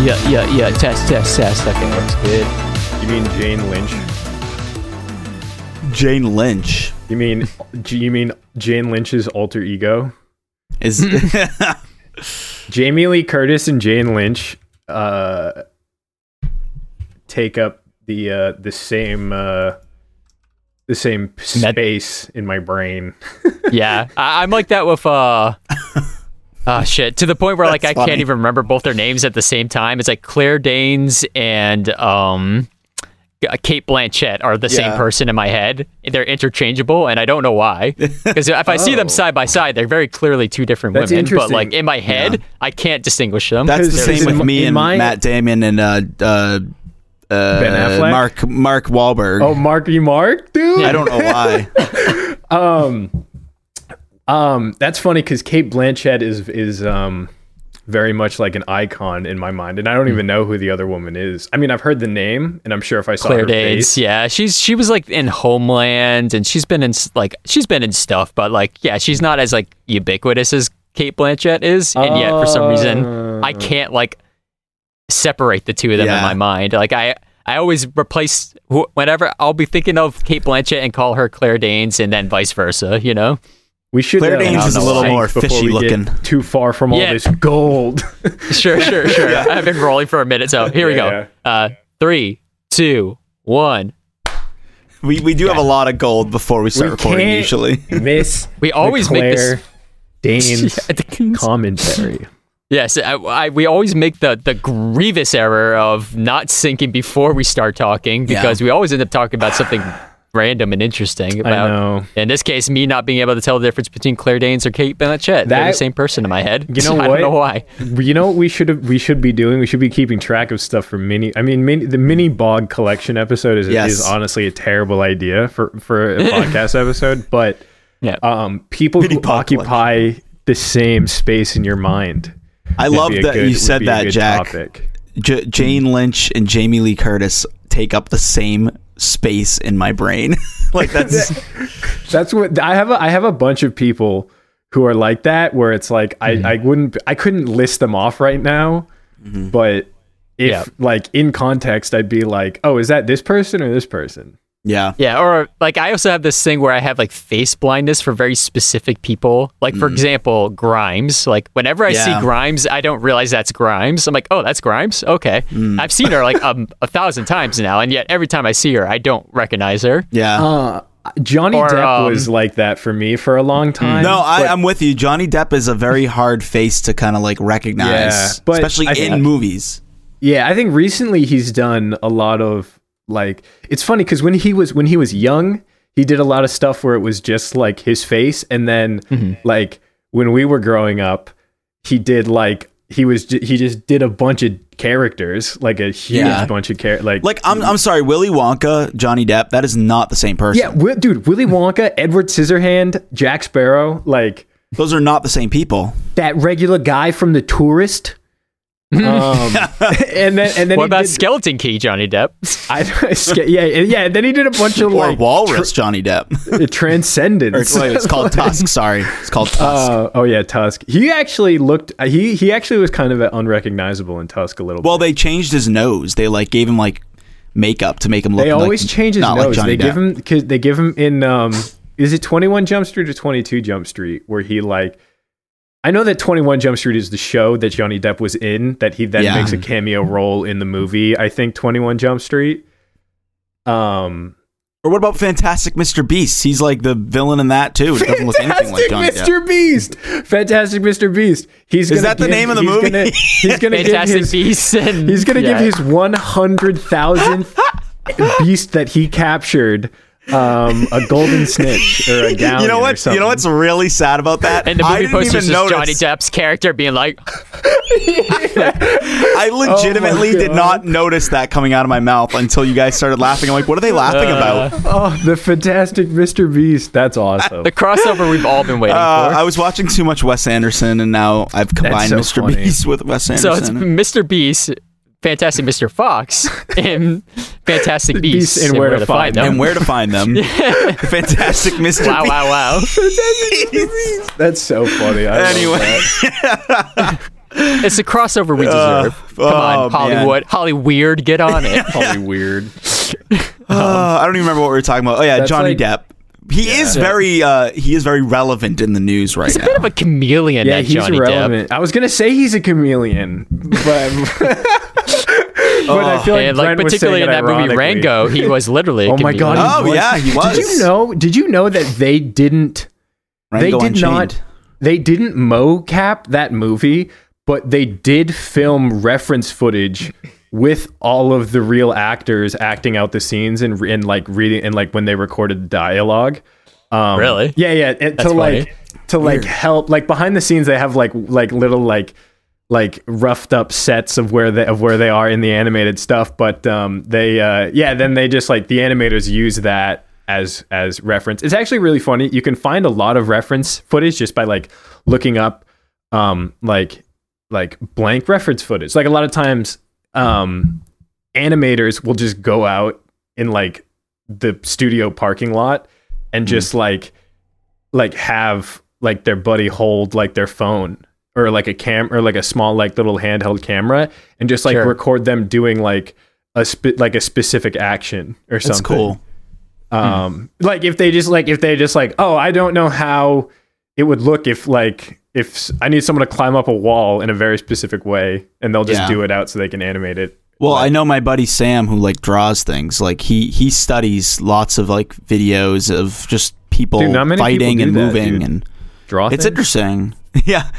Yeah, yeah, yeah. Test, test, test. Okay, looks good. You mean Jane Lynch? Jane Lynch You mean you mean Jane Lynch's alter ego? is Jamie Lee Curtis and Jane Lynch uh, take up the uh, the same uh, the same Med- space in my brain. Yeah, I- I'm like that with uh. Ah shit! To the point where like I funny. can't even remember both their names at the same time. It's like Claire Danes and um, Cate Blanchett are the same person in my head. They're interchangeable, and I don't know why. Because if I see them Oh. side by side, they're very clearly two different That's women. But like in my head, I can't distinguish them. that's the same with me and my- Matt Damon and uh uh uh Ben Affleck? Mark Mark Wahlberg. Oh, Marky Mark, dude. I don't know why. Um, um, that's funny because Cate Blanchett is is um very much like an icon in my mind, and I Hmm. don't even know who the other woman is. I mean, I've heard the name, and I'm sure if I saw Claire her Danes, face, yeah, she's she was like in Homeland, and she's been in like she's been in stuff, but like yeah, she's not as like ubiquitous as Cate Blanchett is, and yet for some reason I can't like separate the two of them in my mind. Like I I always replace wh- whenever I'll be thinking of Cate Blanchett and call her Claire Danes, and then vice versa. You know? We should. Claire uh, Danes is a little more fishy looking. Too far from all Yeah. this gold. Sure, sure, sure. I've been rolling for a minute, so here we Yeah, go. Uh, three, two, one. We we do have a lot of gold before we start We recording can't usually. Miss. We always make this- Danes Yeah, commentary. Yes, I, I, we always make the, the grievous error of not syncing before we start talking because we always end up talking about something random and interesting. I About, know. In this case, me not being able to tell the difference between Claire Danes or Cate Blanchett. They're the same person in my head. You know I what? don't know why. You know what we should we should be doing? We should be keeping track of stuff for mini. I mean, mini, the mini bog collection episode is Yes. is honestly a terrible idea for for a podcast episode. But Yeah. um, people Mini who bog occupy the same space in your mind. I love that good- you said that, good Jack. topic. J- Jane Lynch and Jamie Lee Curtis take up the same space in my brain. like that's That's what I have. A, I have a bunch of people who are like that, where it's like I, Mm-hmm. I wouldn't, I couldn't list them off right now, Mm-hmm. but if Yeah. like in context, I'd be like, oh, is that this person or this person? Yeah. Yeah, or like I also have this thing where I have like face blindness for very specific people. Like for example, Grimes. Like whenever I see Mm. Grimes, I don't realize that's Grimes. I'm like, oh, that's Grimes. Okay, Mm. I've seen her like um, a thousand times now, and yet every time I see her, I don't recognize her. Yeah. Uh, Johnny Or, Depp um, was like that for me for a long time. no, I, but- I'm with you. Johnny Depp is a very hard face to kind of like recognize, Yeah, but especially I in think- movies. Yeah, I think recently he's done a lot of like it's funny because when he was when he was young, he did a lot of stuff where it was just like his face, and then mm-hmm. like when we were growing up, he did like he was he just did a bunch of characters, like a huge Yeah. bunch of characters, like Like I'm I'm sorry, Willy Wonka, Johnny Depp, that is not the same person. yeah, dude, Willy Wonka, Edward Scissorhand, Jack Sparrow, like Those are not the same people. that regular guy from The Tourist. Um, and then and then What about did, Skeleton Key, Johnny Depp? I, yeah, yeah. And then he did a bunch of Or like Walrus Johnny Depp. tr- transcendence. or, wait, it's called Tusk. Sorry, it's called Tusk. Uh, oh yeah, Tusk. He actually looked. uh, He he actually was kind of unrecognizable in Tusk a little. Bit. Well, bit. they changed his nose. They like gave him like makeup to make him look. they always like, change his not like nose. Johnny they give him because they give him in. Um, is it Twenty One Jump Street or Twenty Two Jump Street where he like. I know that 21 Jump Street is the show that Johnny Depp was in, that he then Yeah. makes a cameo role in the movie, I think 21 Jump Street. Um, Or what about Fantastic Mr. Beast? He's like the villain in that too. It doesn't look anything like Fantastic Johnny Depp. Mr. Beast. Fantastic Mr. Beast. He's Is gonna that the give- name of the he's movie? Gonna, he's gonna give his, Beasts. And, He's gonna yeah. give his one hundred thousandth beast that he captured um, a golden snitch or a galleon. You know Or what? You know what's really sad about that? And the I movie didn't poster is Johnny. Depp's character being like, I legitimately did not notice that coming out of my mouth until you guys started laughing. I'm like, what are they laughing about? Oh, the fantastic Mr. Beast. That's awesome. the crossover we've all been waiting Uh, for. I was watching too much Wes Anderson, and now I've combined so Mr. funny. Beast with Wes Anderson. So it's Mr. Beast, Fantastic Mr. Fox, and Fantastic Beasts, Beasts and where to find them. and where to find them? Fantastic Mr. Wow, Beast. wow, wow. That's so funny. I Anyway. it's the crossover we Uh, deserve. Come oh, on, man. Hollywood, Holly Weird, get on it. Probably weird. Uh, I don't even remember what we were talking about. Oh yeah, Johnny like- Depp. He is very uh, he is very relevant in the news right now. He's a now. bit of a chameleon. Yeah, that he's Johnny Depp. relevant. I was gonna say he's a chameleon, but but I feel like, and like Brent particularly in that movie. Rango, he was literally. Oh my god! he Oh, yeah, he was. Did you know? Did you know that they didn't? Rango they did Unchained. not. They didn't mocap that movie, but they did film reference footage with all of the real actors acting out the scenes and and like reading and like when they recorded the dialogue. Um, Really? Yeah, yeah. And to That's like to like help like behind the scenes they have like like little like like roughed up sets of where they of where they are in the animated stuff but um they uh yeah then they just like the animators use that as as reference. It's actually really funny. You can find a lot of reference footage just by like looking up um like like blank reference footage. Like a lot of times um animators will just go out in like the studio parking lot and just like like have like their buddy hold like their phone or like a cam or like a small like little handheld camera and just like Sure. record them doing like a spe- like a specific action or something. That's cool. Um like if they just like if they just like oh I don't know how it would look if like if I need someone to climb up a wall in a very specific way and they'll just Yeah. do it out so they can animate it. Well, I know my buddy Sam who like draws things. Like he he studies lots of like videos of just people Dude, many people fighting and that, moving dude. and Draw it's things? interesting. yeah.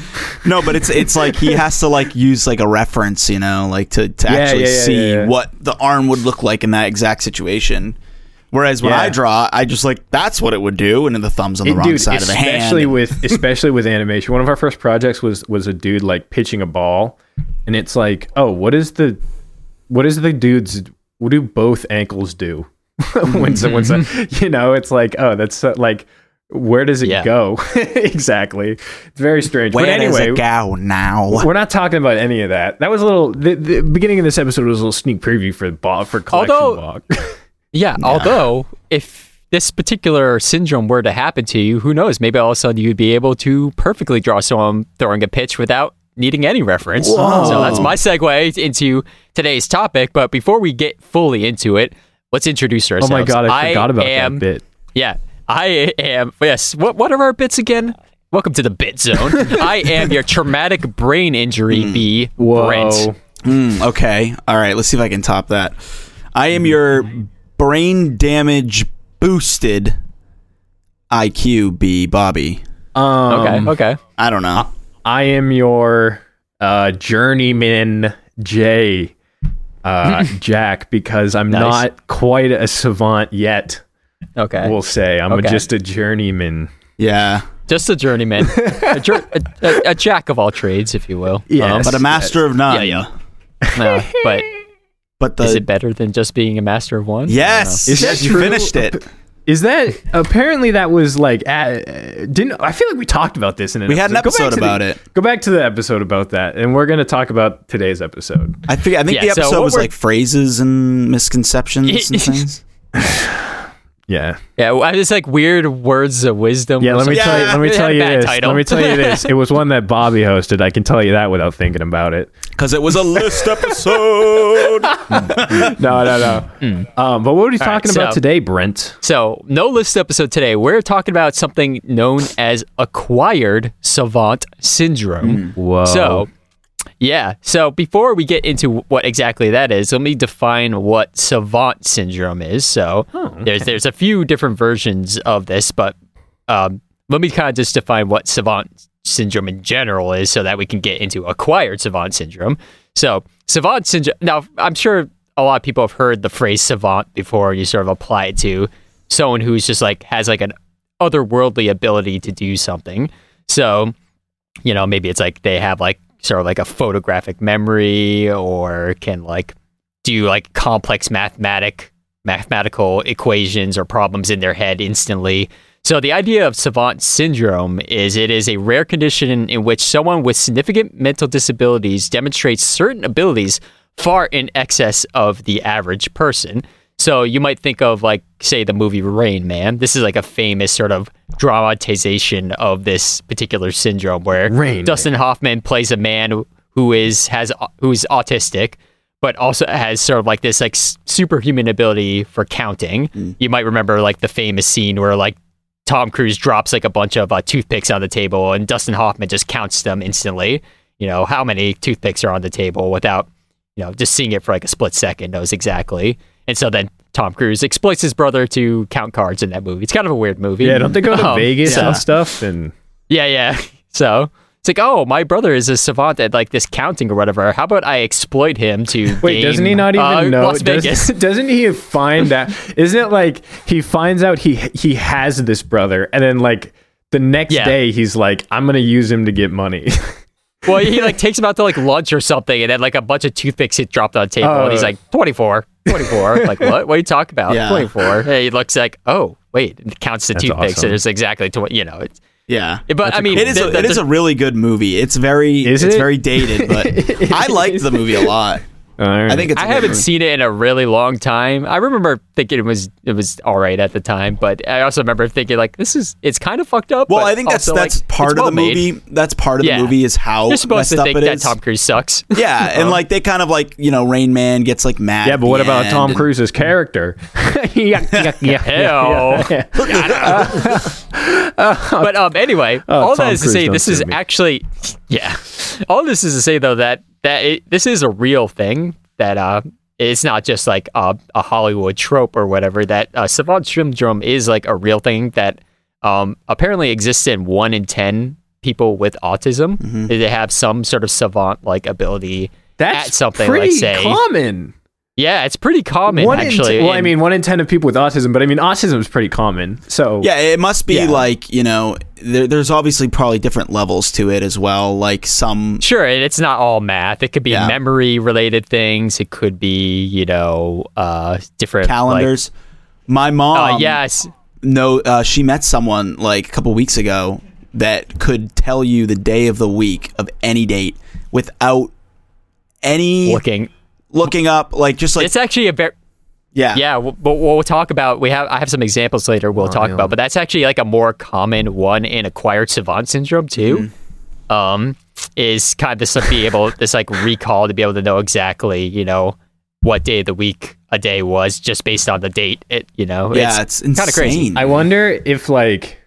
No, but it's it's like he has to like use like a reference, you know, like to to Yeah, actually yeah, yeah, see what the arm would look like in that exact situation. Whereas when. I draw, I just like that's what it would do, and then the thumbs on the It- wrong dude, side of the hand. especially with especially with animation. One of our first projects was was a dude like pitching a ball, and it's like, oh, what is the what is the dude's what do both ankles do when someone's Mm-hmm. you know? It's like, oh, that's like where does it Yeah. go exactly? It's very strange. Where but anyway, does it go now? we're not talking about any of that. That was a little. The, the beginning of this episode was a little sneak preview for Bob for collection Although- blog. Yeah, although if this particular syndrome were to happen to you, who knows? Maybe all of a sudden you'd be able to perfectly draw someone throwing a pitch without needing any reference. So that's my segue into today's topic. But before we get fully into it, let's introduce ourselves oh my god, I forgot about am, that bit. Yeah, I am. Yes. What What are our bits again? Welcome to the bit zone. I am your traumatic brain injury bee, Whoa. Brent. Mm, okay. All right. Let's see if I can top that. I am your brain damage boosted IQ B Bobby. Um, Okay. okay. I don't know. I am your uh, journeyman J, uh, Jack, because I'm Nice. not quite a savant yet. Okay. We'll say I'm Okay. just a journeyman. yeah. Just a journeyman, a, jour- a, a, a jack of all trades, if you will. Yes. But a master of none. Yeah, No, but But the is it better than just being a master of one? yes, Is that you true? finished it. Is that apparently that was like uh, didn't I feel like we talked about this in an We had an Go back episode to the- about it. Go back to the episode about that, and we're going to talk about today's episode. I think I think Yeah, the episode what was like phrases and misconceptions and things. Yeah, Yeah, well, it's like weird words of wisdom. yeah. Let me something. tell you. Let me It tell you this. title. Let me tell you this. It was one that Bobby hosted. I can tell you that without thinking about it. Because it was a list episode. No, no, no. Um, but what are we talking right, about so- today, Brent? So, no list episode today. We're talking about something known as acquired savant syndrome. Whoa. So, yeah. So, before we get into what exactly that is, let me define what savant syndrome is. So, there's there's a few different versions of this, but um, let me kind of just define what savant syndrome in general is, so that we can get into acquired savant syndrome. So, savant syndrome. Now, I'm sure a lot of people have heard the phrase savant before. You sort of apply it to someone who's just like has like an otherworldly ability to do something. So, you know, maybe it's like they have like sort of like a photographic memory or can like do like complex mathematic mathematical equations or problems in their head instantly. So the idea of savant syndrome is it is a rare condition in which someone with significant mental disabilities demonstrates certain abilities far in excess of the average person. So you might think of like say the movie Rain Man. This is like a famous sort of dramatization of this particular syndrome where Rain Dustin Hoffman plays a man who, who is has who's autistic, but also has sort of like this like superhuman ability for counting. You might remember like the famous scene where like Tom Cruise drops like a bunch of uh, toothpicks on the table, and Dustin Hoffman just counts them instantly. You know how many toothpicks are on the table without you know just seeing it for like a split second knows exactly. And so then Tom Cruise exploits his brother to count cards in that movie. It's kind of a weird movie. Yeah, don't they go to Um, Vegas so- and stuff? And yeah, yeah. So it's like, oh, my brother is a savant at like this counting or whatever. How about I exploit him to wait, game, doesn't he not even uh, know? Las Vegas? Doesn't, doesn't he find that? Isn't it like he finds out he he has this brother, and then like the next Yeah. day he's like, I'm gonna use him to get money. well, he like takes him out to like lunch or something, and then like a bunch of toothpicks get dropped on the table, and he's Oh. like, 24, 24. like, what? What are you talking about? Yeah. 24. And he looks like, oh, wait, and counts the That's toothpicks, awesome. and it's exactly, tw- you know, it's, Yeah. but I mean, It is. A, it is a really good movie. It's very. Is it's it? very dated, but I liked the movie a lot. I think it's. a I good haven't movie. seen it in a really long time. I remember thinking it was it was all right at the time, but I also remember thinking like this is it's kind of fucked up. Well, but I think that's also, that's like, part it's of the well-made. movie. That's part of Yeah. the movie is how You're supposed messed to up think it that is. Tom Cruise sucks. Yeah, and like they kind of like you know Rain Man gets like mad. yeah, but what about end, Tom and- Cruise's character? yeah, yeah, yeah, Hell. but um, anyway, Oh, all Tom that is to say, this sue is me. actually, yeah. All this is to say though that that it, this is a real thing that uh, it's not just like a, a Hollywood trope or whatever. That uh, savant syndrome is like a real thing that um, apparently exists in one in ten people with autism. Mm-hmm. They have some sort of savant like ability That's at something pretty like say. common. Yeah, it's pretty common one actually. In t- well, I mean, one in ten of people with autism, but I mean, autism is pretty common. So Yeah, it must be Yeah. like you know. There, there's obviously probably different levels to it as well. Like some. Sure, and it's not all math. It could be Yeah. memory related things. It could be, you know, uh, different like- calendars. My mom. uh, yes. No, uh, she met someone like a couple weeks ago that could tell you the day of the week of any date without any Looking, looking up. Like just like it's actually a very yeah, yeah. We'll, we'll we'll talk about. We have I have some examples later. We'll talk yeah. about, but that's actually like a more common one in acquired savant syndrome too. Mm-hmm. Um, is kind of this like, be able this like recall to be able to know exactly you know what day of the week a day was just based on the date. It you know yeah. It's, kinda insane. crazy. I wonder if like,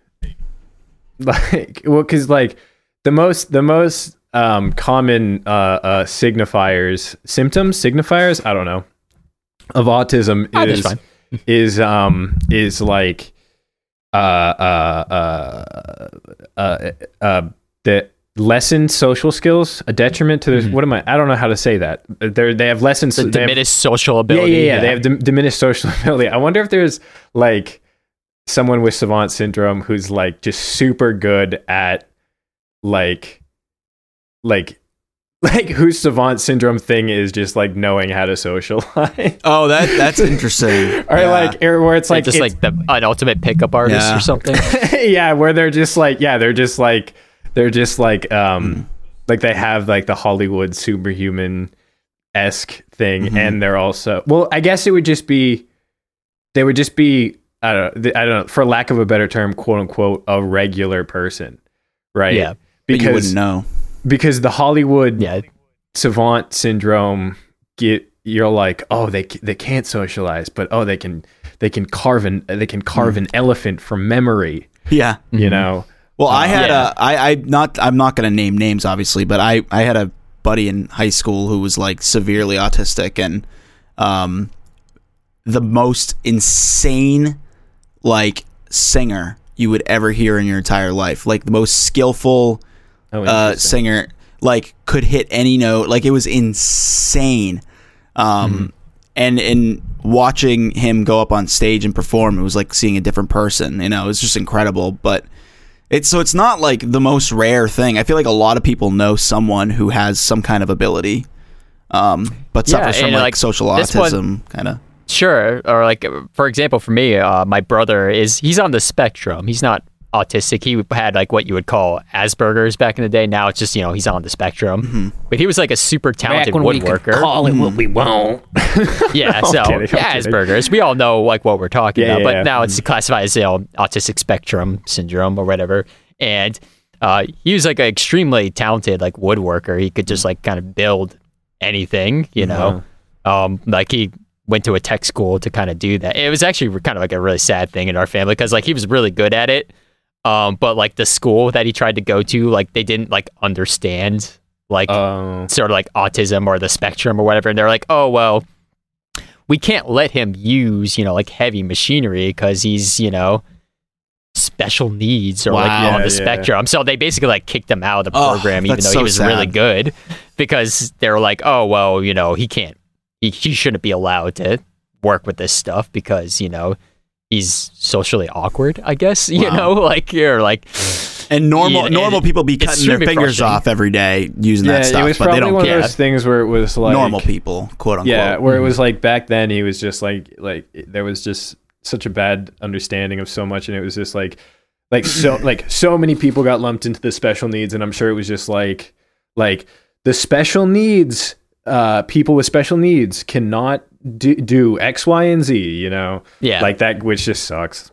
like, well, because like the most the most um, common uh, uh, signifiers, symptoms, signifiers, I don't know, of autism that's is is um is like uh uh uh uh uh the lessened social skills, a detriment to their what am I? I don't know how to say that. They they have lessened the they have- diminished social yeah, ability. yeah, yeah. They have dim- diminished social ability. I wonder if there's like someone with savant syndrome who's like just super good at like like like whose savant syndrome thing is just like knowing how to socialize. Oh, that that's interesting. or Yeah. like or where it's like like just it's- like the an ultimate pickup artist Yeah. or something. yeah, where they're just like yeah, they're just like they're just like um like they have like the Hollywood superhuman esque thing, Mhm. and they're also well, I guess it would just be they would just be I don't know, I don't know for lack of a better term, quote unquote, a regular person, right? Yeah. But you wouldn't know. Because the Hollywood yeah, savant syndrome get you're like oh they they can't socialize but oh they can they can carve an they can carve an mm. elephant from memory Yeah. you mm-hmm. know Well, I uh, had Yeah. a I I not I'm not going to name names obviously, but I I had a buddy in high school who was like severely autistic and um the most insane like singer you would ever hear in your entire life. Like the most skillful oh, uh singer like could hit any note. Like it was insane. Um Mm-hmm. and in watching him go up on stage and perform, it was like seeing a different person. You know, it was just incredible. But it's so it's not like the most rare thing. I feel like a lot of people know someone who has some kind of ability, um, but Yeah, suffers from like, like, social autism kind of. sure. Or like for example, for me, uh, my brother is he's on the spectrum. He's not autistic. He had like what you would call Asperger's back in the day. Now it's just you know he's on the spectrum. Mm-hmm. But he was like a super talented woodworker. call it what we want yeah, I'm so kidding, yeah. Asperger's. We all know like what we're talking Yeah, about, yeah, but yeah. now it's classified as you know, autistic spectrum syndrome or whatever. And Uh, he was like an extremely talented like woodworker. He could just like kind of build anything, you know. Um, like he went to a tech school to kind of do that. It was actually kind of like a really sad thing in our family because like he was really good at it. Um, but like the school that he tried to go to, like they didn't like understand like Oh. sort of like autism or the spectrum or whatever. And they're like, oh, well, we can't let him use, you know, like heavy machinery because he's, you know, special needs or like Wow. on Yeah, the yeah. spectrum. So they basically like kicked him out of the Oh, program, even though so he was really good because they were like, oh, well, you know, he can't, he, he shouldn't be allowed to work with this stuff because, you know, he's socially awkward, I guess, you Wow. know, like you're like, And normal Yeah, normal it- people be cutting their fingers off every day using Yeah, that stuff, it was but they probably don't one care. of those things where it was like normal people, quote unquote. Yeah, where it was like back then he was just like like there was just such a bad understanding of so much and it was just like like so like so many people got lumped into the special needs and I'm sure it was just like like the special needs uh people with special needs cannot do, do X Y and Z, you know. yeah. Like that which just sucks.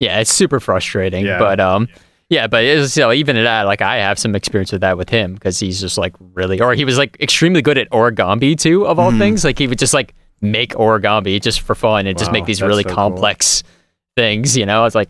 Yeah, it's super frustrating. Yeah. But um, yeah, but it's you know even at that, like I have some experience with that with him because he's just like really, or he was like extremely good at origami too, of all Mhm. things. Like he would just like make origami just for fun and just make these really so cool. complex things. You know, it's like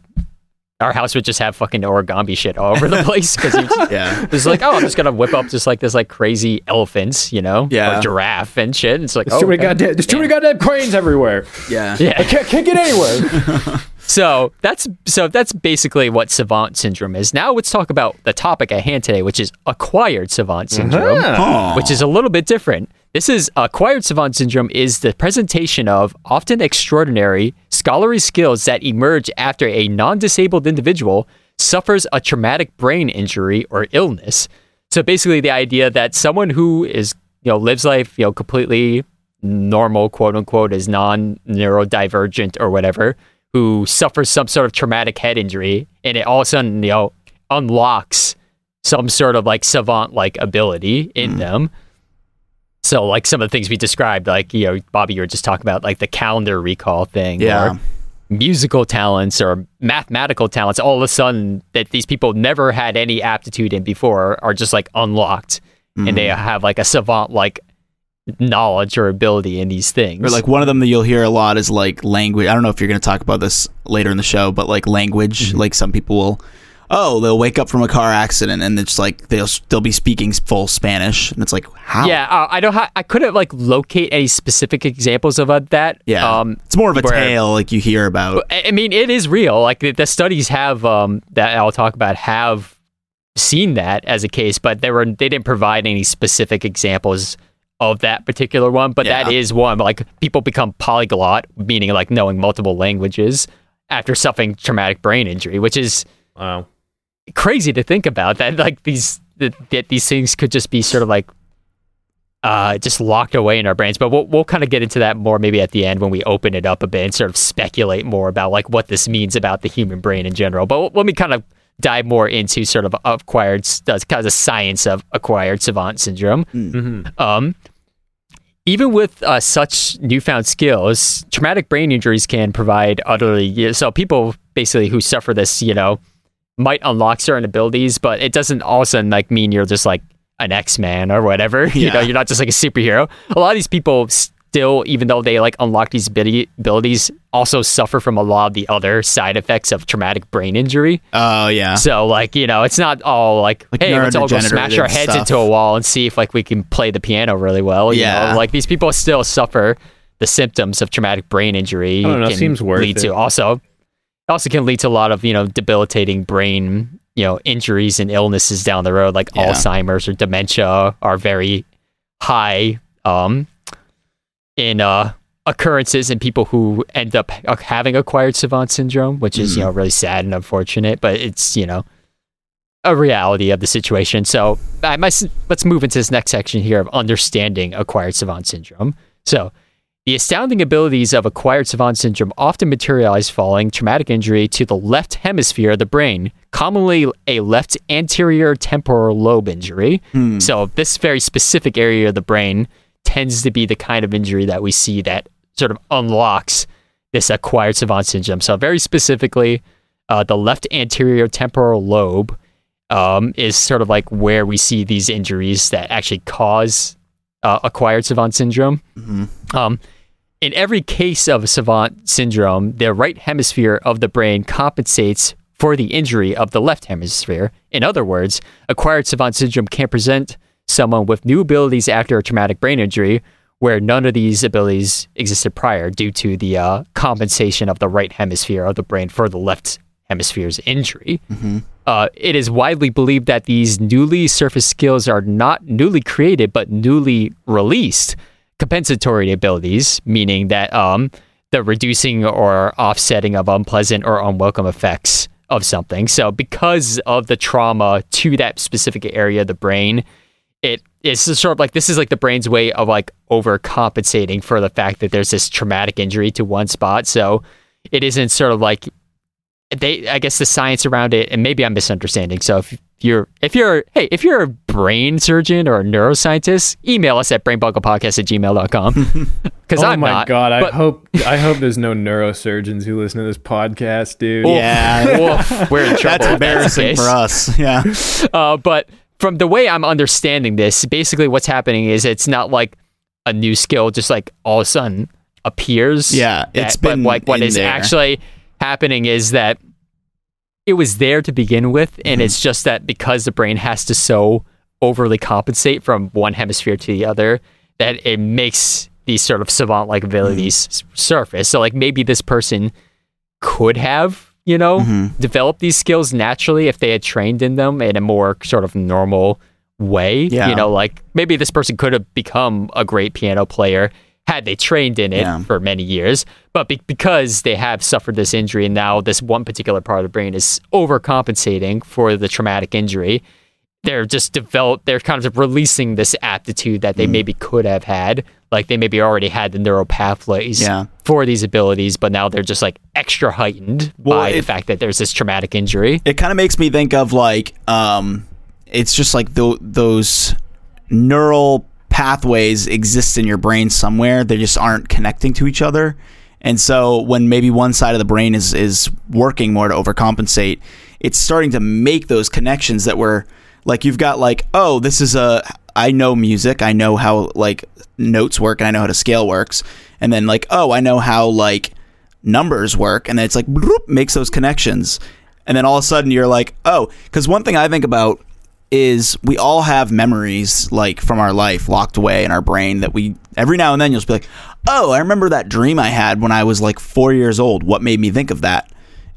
our house would just have fucking origami shit all over the place because he just, yeah. it's like, oh, I'm just gonna whip up just like this like crazy elephants, you know, Yeah. or giraffe and shit. It's like, There's oh, too many okay. goddamn there's too many goddamn cranes everywhere. Yeah. yeah. I can't, can't get anywhere. So that's so that's basically what savant syndrome is. Now let's talk about the topic at hand today, which is acquired savant syndrome, Uh-huh. Oh. which is a little bit different. This is acquired savant syndrome is the presentation of often extraordinary scholarly skills that emerge after a non-disabled individual suffers a traumatic brain injury or illness. So basically the idea that someone who is, you know, lives life, you know, completely normal, quote unquote, is non neurodivergent or whatever, who suffers some sort of traumatic head injury, and it all of a sudden, you know, unlocks some sort of like savant like ability in mm. them. So, like some of the things we described, like, you know, Bobby, you were just talking about like the calendar recall thing. Yeah. Or musical talents or mathematical talents, all of a sudden that these people never had any aptitude in before are just like unlocked and they have like a savant like knowledge or ability in these things. Or like one of them that you'll hear a lot is like language. I don't know if you're going to talk about this later in the show, but like language, Mm-hmm. like some people will, oh, they'll wake up from a car accident and it's like they'll they'll be speaking full Spanish, and it's like how? Yeah, uh, I don't. Ha- I couldn't like locate any specific examples of uh, that. yeah. Um, it's more of a where- tale like you hear about. I I mean, it is real. Like the, the studies have um, that I'll talk about have seen that as a case, but they were they didn't provide any specific examples of that particular one. But that Yeah. is one. Like people become polyglot, meaning like knowing multiple languages after suffering traumatic brain injury, which is Wow. Crazy to think about. That like these that, that these things could just be sort of like uh, just locked away in our brains. But we'll we'll kind of get into that more maybe at the end when we open it up a bit and sort of speculate more about like what this means about the human brain in general. But let me kind of dive more into sort of acquired does kind of the science of acquired savant syndrome. Um, even with uh, such newfound skills, traumatic brain injuries can provide utterly so people basically who suffer this, you know, might unlock certain abilities, but it doesn't all of a sudden like mean you're just like an X Man or whatever. You know, you're not just like a superhero. A lot of these people still, even though they like unlock these abilities, also suffer from a lot of the other side effects of traumatic brain injury. Oh yeah. So like you know, it's not all like, Like hey, let's all go smash our heads stuff. into a wall and see if like we can play the piano really well. Yeah. know? like these people still suffer the symptoms of traumatic brain injury. I don't know, can seems worth lead it. to also also can lead to a lot of you know debilitating brain you know injuries and illnesses down the road, like Yeah. Alzheimer's or dementia, are very high um in uh occurrences in people who end up having acquired savant syndrome, which is you know really sad and unfortunate, but it's you know a reality of the situation. So I must, let's move into this next section here of understanding acquired savant syndrome. So the astounding abilities of acquired savant syndrome often materialize following traumatic injury to the left hemisphere of the brain, commonly a left anterior temporal lobe injury. Hmm. So this very specific area of the brain tends to be the kind of injury that we see that sort of unlocks this acquired savant syndrome. So very specifically, uh, the left anterior temporal lobe um, is sort of like where we see these injuries that actually cause uh, acquired savant syndrome. Um, in every case of savant syndrome, the right hemisphere of the brain compensates for the injury of the left hemisphere. In other words, acquired savant syndrome can present someone with new abilities after a traumatic brain injury where none of these abilities existed prior due to the uh, compensation of the right hemisphere of the brain for the left hemisphere's injury. Uh, it is widely believed that these newly surfaced skills are not newly created, but newly released compensatory abilities, meaning that um, the reducing or offsetting of unpleasant or unwelcome effects of something. So, because of the trauma to that specific area of the brain, it is sort of like this is like the brain's way of like overcompensating for the fact that there's this traumatic injury to one spot. So, it isn't sort of like they I guess the science around it, and maybe I'm misunderstanding. So if you're if you're hey, if you're a brain surgeon or a neuroscientist, email us at brainboggledpodcast at gmail.com. Because oh I'm my not. god! I hope I hope there's no neurosurgeons who listen to this podcast, dude. Yeah. Woof, we're in trouble. That's embarrassing the for us. Yeah. Uh, but from the way I'm understanding this, basically what's happening is it's not like a new skill just like all of a sudden appears. Yeah, it's That- but been like what is there. actually happening is that it was there to begin with, and mm-hmm. it's just that because the brain has to so overly compensate from one hemisphere to the other, that it makes these sort of savant like abilities mm-hmm. s- surface. So like maybe this person could have, you know, mm-hmm. developed these skills naturally if they had trained in them in a more sort of normal way. Yeah. You know, like maybe this person could have become a great piano player had they trained in it Yeah. for many years. But be- because they have suffered this injury and now this one particular part of the brain is overcompensating for the traumatic injury, they're just developed they're kind of releasing this aptitude that Mm. they maybe could have had like they maybe already had the neural pathways Yeah. for these abilities but now they're just like extra heightened Well, by the fact that there's this traumatic injury it kind of makes me think of like um it's just like tho- those neural pathways exist in your brain somewhere. They just aren't connecting to each other. And so when maybe one side of the brain is is working more to overcompensate it's starting to make those connections that were like you've got like oh this is a I know music. I know how like notes work and I know how to scale works. And then like oh I know how like numbers work. And then it's like bloop, makes those connections. And then all of a sudden you're like oh because one thing i think about is we all have memories like from our life locked away in our brain that we every now and then you'll just be like oh i remember that dream i had when i was like four years old. What made me think of that?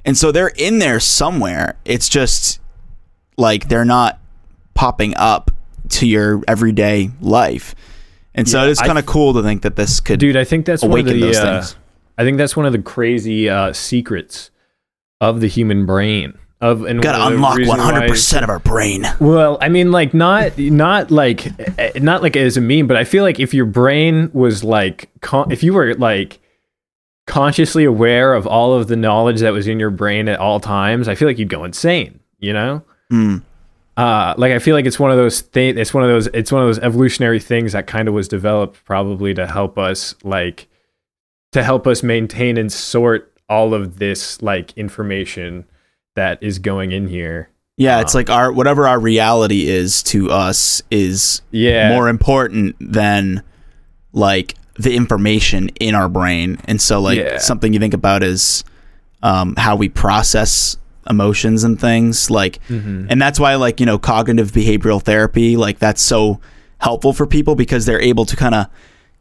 And so they're in there somewhere. It's just like they're not popping up to your everyday life. And so Yeah, it's kind of cool to think that this could dude i think that's one of the those uh, things. i think that's one of the crazy uh, secrets of the human brain of and gotta one of the unlock 100% of our brain well i mean like not not like not like as a meme but i feel like if your brain was like con- if you were like consciously aware of all of the knowledge that was in your brain at all times i feel like you'd go insane you know Mm. uh, like I feel like it's one of those things. It's one of those. It's one of those evolutionary things that kind of was developed probably to help us, like, to help us maintain and sort all of this like information that is going in here. Yeah, it's like our whatever our reality is to us is Yeah, more important than like the information in our brain. And so like Yeah. something you think about is um, how we process emotions and things like Mm-hmm. and that's why like you know cognitive behavioral therapy like that's so helpful for people because they're able to kind of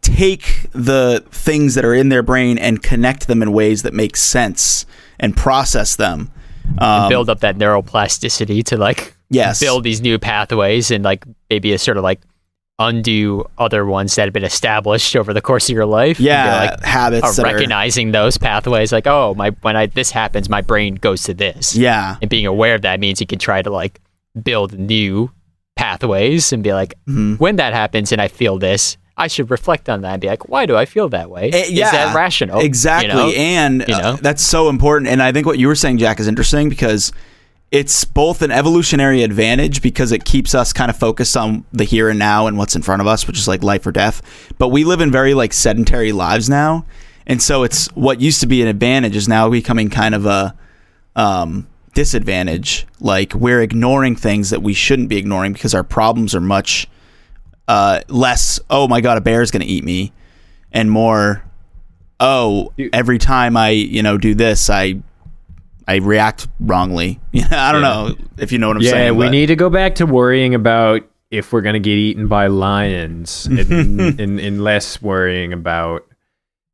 take the things that are in their brain and connect them in ways that make sense and process them um, build up that neuroplasticity to like yes build these new pathways and like maybe a sort of like undo other ones that have been established over the course of your life. yeah like habits are that are- recognizing those pathways like oh my when I this happens my brain goes to this. yeah And being aware of that means you can try to like build new pathways and be like Mm-hmm. when that happens and I feel this I should reflect on that and be like why do I feel that way? Eh, Is that rational? You Exactly. know? And You uh, know? that's so important. And I think what you were saying, Jack, is interesting because it's both an evolutionary advantage because it keeps us kind of focused on the here and now and what's in front of us, which is like life or death. But we live in very like sedentary lives now. And so it's what used to be an advantage is now becoming kind of a um, disadvantage. Like we're ignoring things that we shouldn't be ignoring because our problems are much uh, less. Oh my god, a bear's gonna eat me, and more. Oh, every time I you know do this, I I react wrongly. I don't Yeah. know if you know what I'm saying. yeah, saying. we but- need to go back to worrying about if we're gonna get eaten by lions, and, and, and less worrying about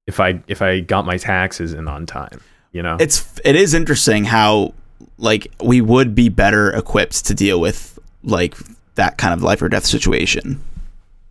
if I if I got my taxes in on time. You know, it's it is interesting how like we would be better equipped to deal with like that kind of life or death situation.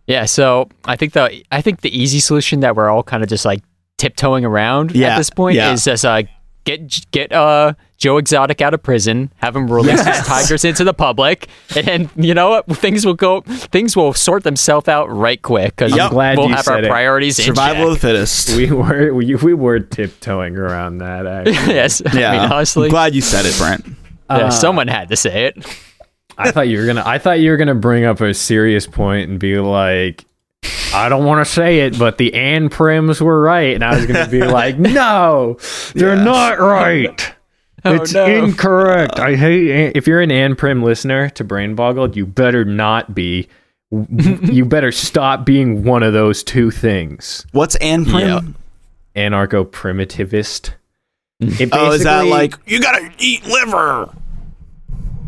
Yeah, so I think the I think the easy solution that we're all kind of just like tiptoeing around Yeah, at this point yeah. is just uh get get uh Joe Exotic out of prison, have him release his tigers into the public, and then you know what things will go things will sort themselves out right quick because Yep. glad we'll you have our it. priorities in Survival of the fittest. we were we, we were tiptoeing around that. Actually. yes, yeah, I mean honestly, I'm glad you said it, Brent. yeah, Uh, someone had to say it. I thought you were gonna. I thought you were gonna bring up a serious point and be like, "I don't want to say it, but the Ann Prims were right," and I was gonna be like, "No, they're Yeah. not right. Oh, it's no. incorrect. I hate. If you're an Ann Prim listener to Brain Boggled, you better not be. you better stop being one of those two things. What's Ann Prim? Yeah. Anarcho primitivist. Oh, is that like you gotta eat liver?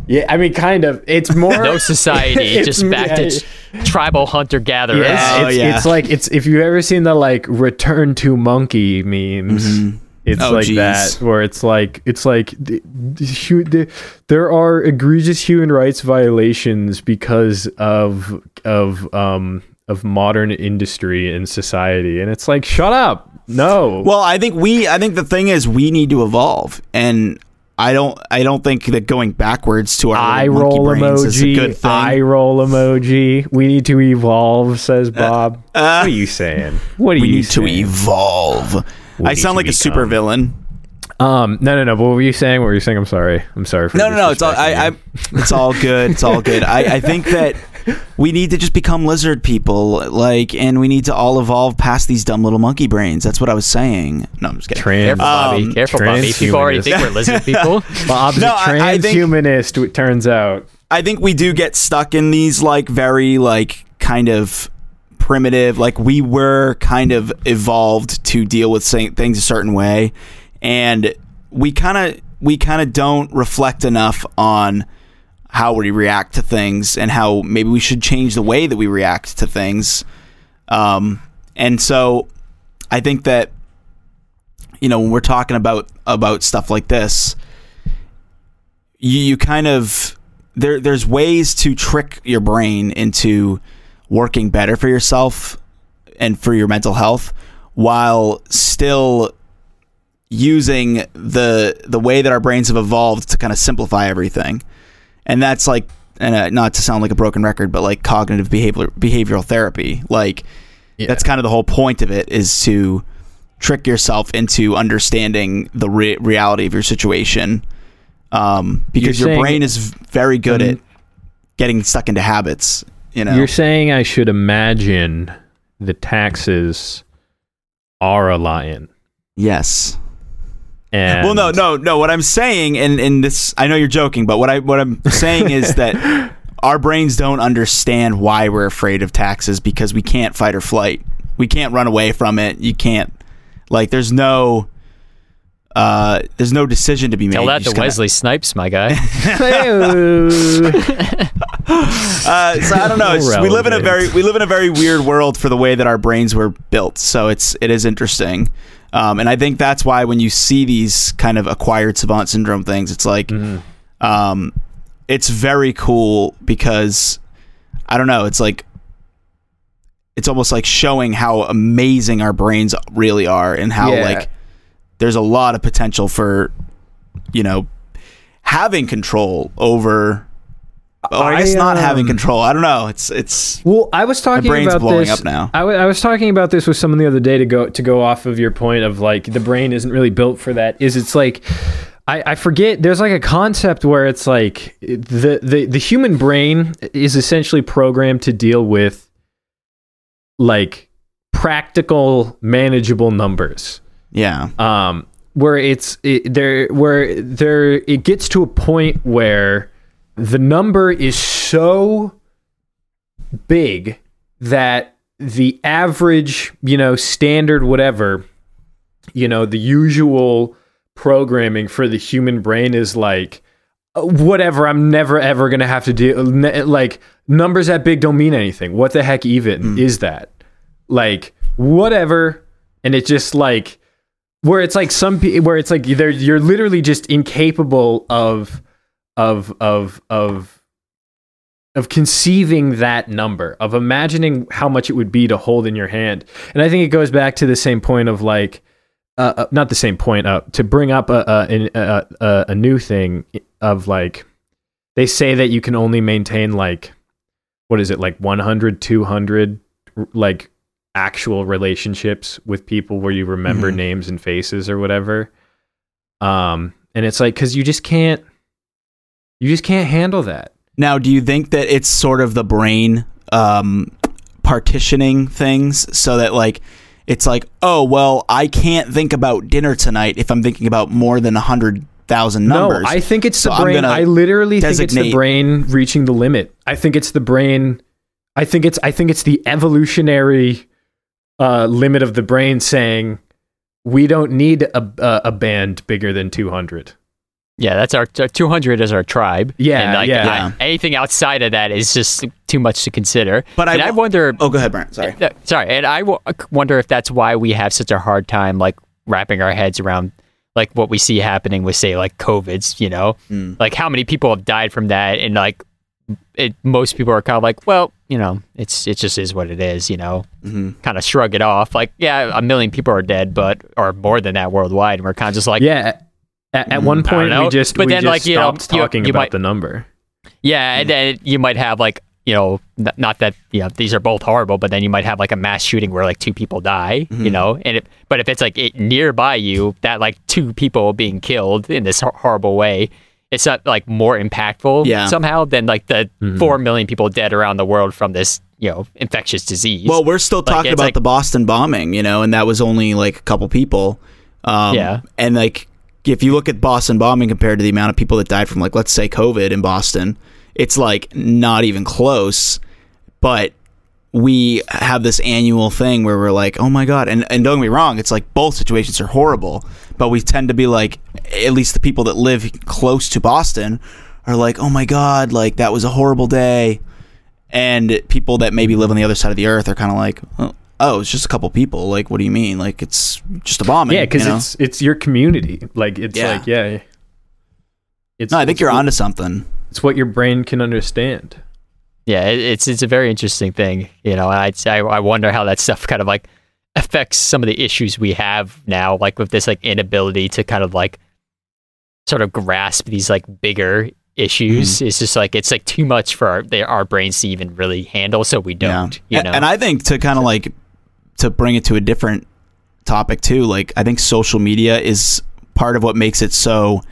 Yeah, I mean, kind of. It's more No society, It's- just back yeah, to tribal hunter gatherers. Yeah, Oh, it's, yeah. it's like it's if you've ever seen the like return to monkey memes. It's Oh, like geez. that where it's like it's like the, the, the, there are egregious human rights violations because of of um of modern industry and society and it's like shut up no Well, I think we. I think the thing is we need to evolve, and I don't. I don't think that going backwards to our eye little monkey roll brains is a good emoji thing. eye roll emoji we need to evolve says bob what are you saying what are we you need to saying? evolve. I sound to like a super villain. Um, no, no, no. What were you saying? What were you saying? I'm sorry. I'm sorry for No, no, no. It's all. I, I. It's all good. It's all good. I, I think that we need to just become lizard people, like, and we need to all evolve past these dumb little monkey brains. That's what I was saying. No, I'm just kidding. Trans. Careful, Bobby. Um, Careful, Bobby. People already think we're lizard people. Bob's No, a I- I think- transhumanist. it turns out. I think we do get stuck in these like very like kind of primitive like we were kind of evolved to deal with things a certain way and we kind of we kind of don't reflect enough on how we react to things and how maybe we should change the way that we react to things. Um and so i think that you know when we're talking about about stuff like this you, you kind of there there's ways to trick your brain into working better for yourself and for your mental health while still using the the way that our brains have evolved to kind of simplify everything and that's like and uh, not to sound like a broken record but like cognitive behavior behavioral therapy like that's kind of the whole point of it is to trick yourself into understanding the re- reality of your situation um, because You're your brain is very good Um, at getting stuck into habits you know? You're saying I should imagine the taxes are a lion. yes And well no no no what i'm saying and and this i know you're joking but what i what i'm saying is that our brains don't understand why we're afraid of taxes because we can't fight or flight we can't run away from it you can't like there's no uh there's no decision to be made Tell that to just kinda- Wesley Snipes, my guy. uh, so I don't know. It's, we live in a very we live in a very weird world for the way that our brains were built. So it's it is interesting, um, and I think that's why when you see these kind of acquired savant syndrome things, it's like, um, it's very cool because I don't know. It's like it's almost like showing how amazing our brains really are and how Yeah. like there's a lot of potential for you know having control over or I, I, guess not having um, control. I don't know. It's it's Well, I was talking my brain's about blowing this. up now. I was talking about this with someone the other day to go to go off of your point of like the brain isn't really built for that. Is it's like I, I forget there's like a concept where it's like the, the the human brain is essentially programmed to deal with like practical manageable numbers yeah. um where it's it, there where there it gets to a point where the number is so big that the average, you know, standard whatever, you know, the usual programming for the human brain is like uh, whatever i'm never ever gonna have to do like numbers that big don't mean anything. What the heck even mm. is that? Like whatever. And it's just like where it's like some where it's like they're, you're literally just incapable of of of of of conceiving that number of imagining how much it would be to hold in your hand and i think it goes back to the same point of like uh, uh, not the same point uh, to bring up a, a, a, a, new thing of like they say that you can only maintain like what is it like 100 200 like actual relationships with people where you remember mm-hmm. names and faces or whatever um and it's like cuz you just can't you just can't handle that now do you think that it's sort of the brain um partitioning things so that like it's like, oh well, I can't think about dinner tonight if I'm thinking about more than a hundred thousand numbers. No, I think it's the so brain. I literally think it's the brain reaching the limit. I think it's the brain. I think it's I think it's the evolutionary uh, limit of the brain saying we don't need a, a, a band bigger than two hundred. Yeah, that's our 200 is our tribe. Yeah, and like, yeah. Anything outside of that is just too much to consider. But I, I wonder. Oh, go ahead, Brent. Sorry. Uh, sorry, and I w- wonder if that's why we have such a hard time like wrapping our heads around like what we see happening with say like COVID's. You know, mm. like how many people have died from that, and like it, most people are kind of like, well, you know, it's it just is what it is. You know, mm-hmm. kind of shrug it off. Like, yeah, a million people are dead, but or more than that worldwide, and we're kind of just like, yeah at, at one point, we just but we then just like you know talking you, you about might, the number. Yeah, and then you might have like you know, not that you know these are both horrible, but then you might have like a mass shooting where like two people die, mm-hmm. you know, and it, but if it's like it, nearby you, that like two people being killed in this horrible way, it's not like more impactful yeah. somehow than like the mm-hmm. four million people dead around the world from this you know infectious disease. Well, we're still talking like, about like, the Boston bombing, you know, and that was only like a couple people. Um, yeah, and like if you look at Boston bombing compared to the amount of people that died from like let's say COVID in Boston, it's like not even close. But we have this annual thing where we're like, oh my god, and and don't get me wrong, it's like both situations are horrible, but we tend to be like, at least the people that live close to Boston are like, oh my god, like that was a horrible day, and people that maybe live on the other side of the earth are kind of like, oh, oh, it's just a couple people. Like, what do you mean? Like, it's just a bombing. Yeah, because you know? it's it's your community. Like, it's yeah. like yeah. It's. No, I think you're what, onto something. It's what your brain can understand. Yeah, it, it's it's a very interesting thing. You know, I I wonder how that stuff kind of like affects some of the issues we have now, like with this like inability to kind of like sort of grasp these like bigger issues. Mm-hmm. It's just like it's like too much for our our brains to even really handle, so we don't. Yeah. You know, and I think to kind of like to bring it to a different topic too. Like I think social media is part of what makes it so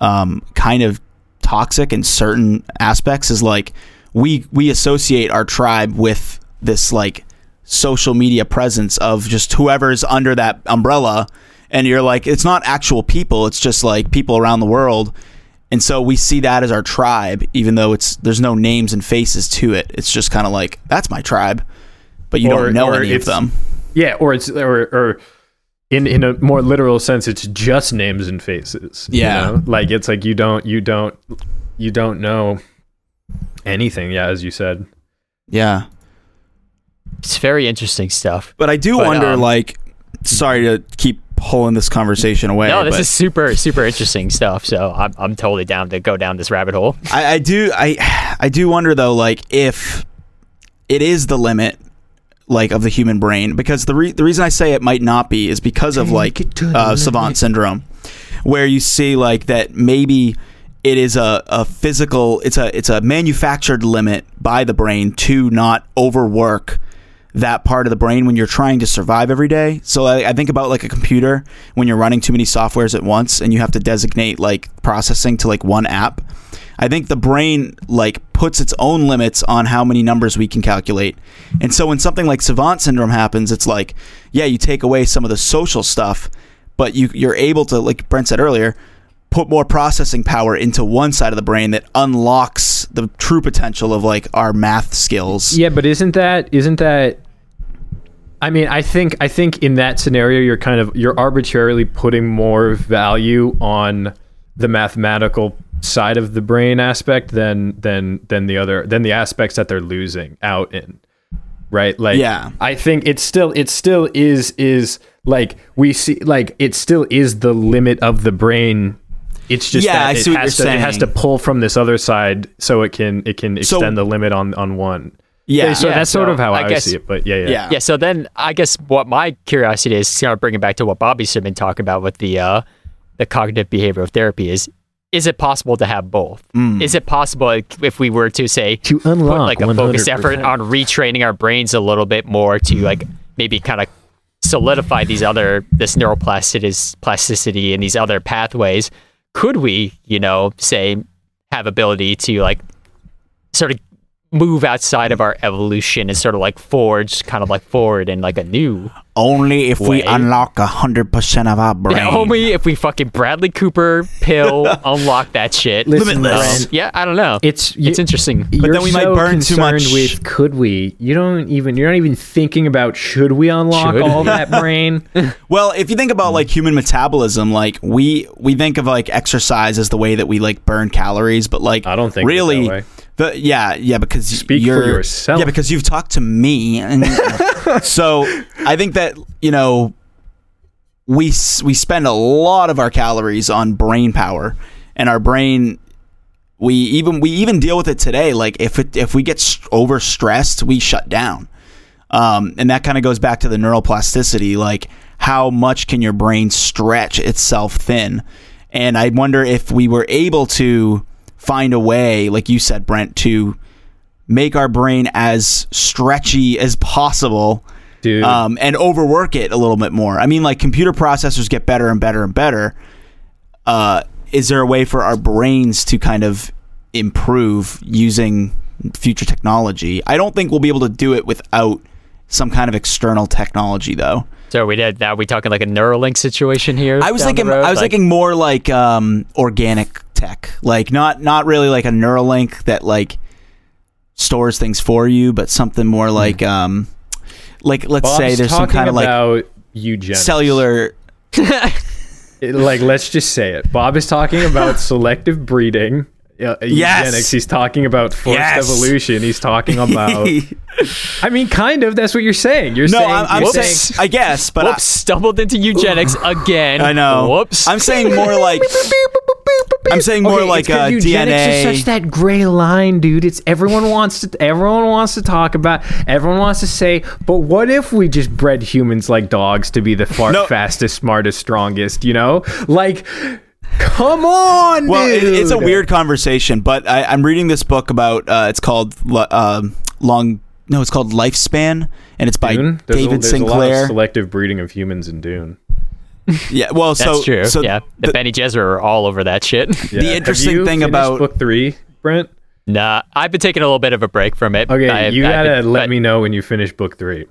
um, kind of toxic in certain aspects. Is like we we associate our tribe with this like social media presence of just whoever's under that umbrella and you're like it's not actual people it's just like people around the world and so we see that as our tribe even though it's there's no names and faces to it it's just kind of like that's my tribe but you or, don't know any of them yeah, or it's or or in in a more literal sense, it's just names and faces. Yeah, you know? like it's like you don't you don't you don't know anything. Yeah, as you said. Yeah, it's very interesting stuff. But I do but, wonder, um, like, sorry to keep pulling this conversation away. No, this but, is super super interesting stuff. So I'm I'm totally down to go down this rabbit hole. I, I do I I do wonder though, like if it is the limit like of the human brain because the re- the reason I say it might not be is because of like uh, savant syndrome, where you see like that maybe it is a, a physical it's a it's a manufactured limit by the brain to not overwork that part of the brain when you're trying to survive every day. So I, I, think about like a computer when you're running too many softwares at once and you have to designate like processing to like one app. I think the brain like puts its own limits on how many numbers we can calculate. And so when something like savant syndrome happens, it's like, yeah, you take away some of the social stuff, but you you're able to, like Brent said earlier, put more processing power into one side of the brain that unlocks the true potential of like our math skills. Yeah, but isn't that isn't that I mean, I think I think in that scenario you're kind of you're arbitrarily putting more value on the mathematical side of the brain aspect than than than the other than the aspects that they're losing out in. Right? Like Yeah. I think it still it still is is like we see like it still is the limit of the brain it's just Yeah, that I it see what you're to, it has to pull from this other side so it can it can So- extend the limit on on one. Yeah. so Yeah, that's sort of how I, I guess- see it. But yeah, yeah, Yeah. Yeah, so then I guess what my curiosity is, kind of bringing back to what Bobby's been talking about with the uh, the cognitive behavioral therapy is, is it possible to have both? Is it possible if- we were to say To put unlock like a focused 100%. effort on retraining our brains a little bit more to like maybe kind of solidify these other this neuroplasticity plasticity and these other pathways? Could we, you know, say have ability to like sort of move outside of our evolution and sort of like forge kind of like forward in like a new Only if we Way. unlock hundred percent of our brain. yeah, only if we fucking Bradley Cooper pill unlock that shit. Listen, Limitless. Brent, um, yeah, I don't know. it's it's interesting. You're then we might burn too concerned much- With could we? You don't even. You're not even thinking about should we unlock Should. all that brain? Well, if you think about hmm. like human metabolism, like we we think of like exercise as the way that we like burn calories, but like I don't think of it really the yeah yeah because Speak you're yourself. yeah because you've talked to me and so I think that you know we we spend a lot of our calories on brain power and our brain we even we even deal with it today like if it if we get overstressed, we shut down um, and that kind of goes back to the neuroplasticity like how much can your brain stretch itself thin and i wonder if we were able to find a way like you said brent to make our brain as stretchy as possible Dude, um, and overwork it a little bit more. I mean, like computer processors get better and better and better. Uh, is there a way for our brains to kind of improve using future technology? I don't think we'll be able to do it without some kind of external technology, though. So we did. Now we talking like a Neuralink situation here. I was thinking. I was Like- thinking more like um, organic tech, like not not really like a Neuralink that like stores things for you, but something more like um, like let's Bob's say there's some kind of like eugenics. cellular It- like let's just say it. Bob is talking about selective breeding. Uh, Yes. eugenics. He's talking about forced Yes. evolution. He's talking about. I mean, kind of. That's what you're saying. You're no, saying. I'm, I'm saying, I guess, but I- Whoops! stumbled into eugenics again. I, know. Whoops! I'm saying more like I'm saying more Okay, like uh, eugenics DNA. is such that gray line, dude. It's everyone wants to everyone wants to talk about. Everyone wants to say, but what if we just bred humans like dogs to be the far, No. fastest, smartest, strongest? You know, like, come on, well, it, it's a weird conversation, but I, I'm reading this book about. Uh, it's called lo- um long. No, it's called Lifespan, and it's by Dune? There's a- David there's A lot Sinclair. of selective breeding of humans in Dune. yeah, well, That's true. So yeah, the, the- Bene Gesserit are all over that shit. Yeah. Have interesting you thing about- book three, Brent. nah, I've been taking a little bit of a break from it. Okay, I- you I've gotta been- let but- me know when you finish book three.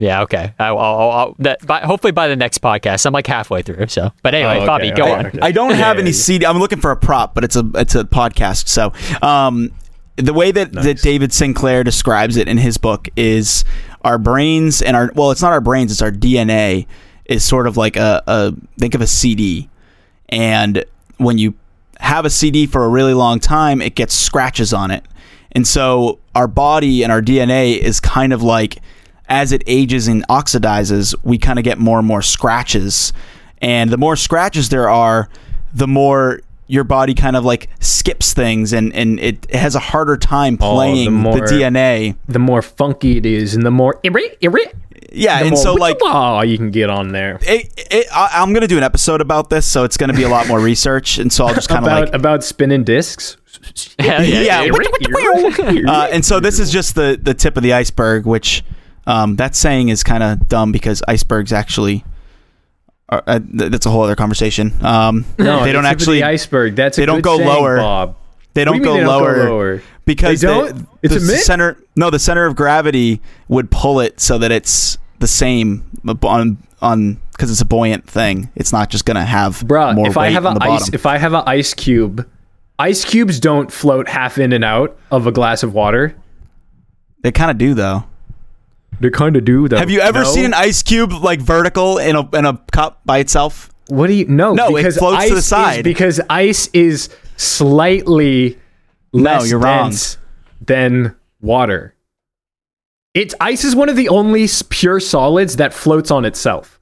Yeah, okay. I, I'll, I'll, I'll, that, by, hopefully by the next podcast, I'm like halfway through. So, but anyway, Oh, okay, Bobby, go okay, on. okay. I don't have yeah, any yeah. CD. I'm looking for a prop, but it's a it's a podcast. So, um, the way that, that David Sinclair describes it in his book is our brains and our well, it's not our brains, it's our DNA is sort of like a, a think of a CD, and when you have a CD for a really long time, it gets scratches on it, and so our body and our DNA is kind of like as it ages and oxidizes, we kind of get more and more scratches. And the more scratches there are, the more your body kind of like skips things and, and it, it has a harder time Oh, the playing the, DNA. The more funky it is, and the more Yeah, the and more so like oh, you can get on there. it, it, I, I'm gonna do an episode about this, so it's gonna be a lot more research, and so I'll just kind of about like about spinning discs. Hell yeah, Yeah, uh, and so this is just the the tip of the iceberg, which um, that saying is kind of dumb because icebergs actually. Are, uh, th- that's a whole other conversation. Um, No, they don't actually. the iceberg. That's a they don't go saying, lower. Bob. They don't, go, they don't lower go lower? because They the- don't? It's the center. No, the center of gravity would pull it so that it's the same on on because it's a buoyant thing. It's not just gonna have Bruh, more if I have an ice if I have an ice cube, ice cubes don't float half in and out of a glass of water. they kind of do though. They kind of do though. Have you ever No? seen an ice cube like vertical in a in a cup by itself? What do you no? No, it because floats to the is- side. because ice is slightly less you're wrong. dense than water. It's ice is one of the only pure solids that floats on itself.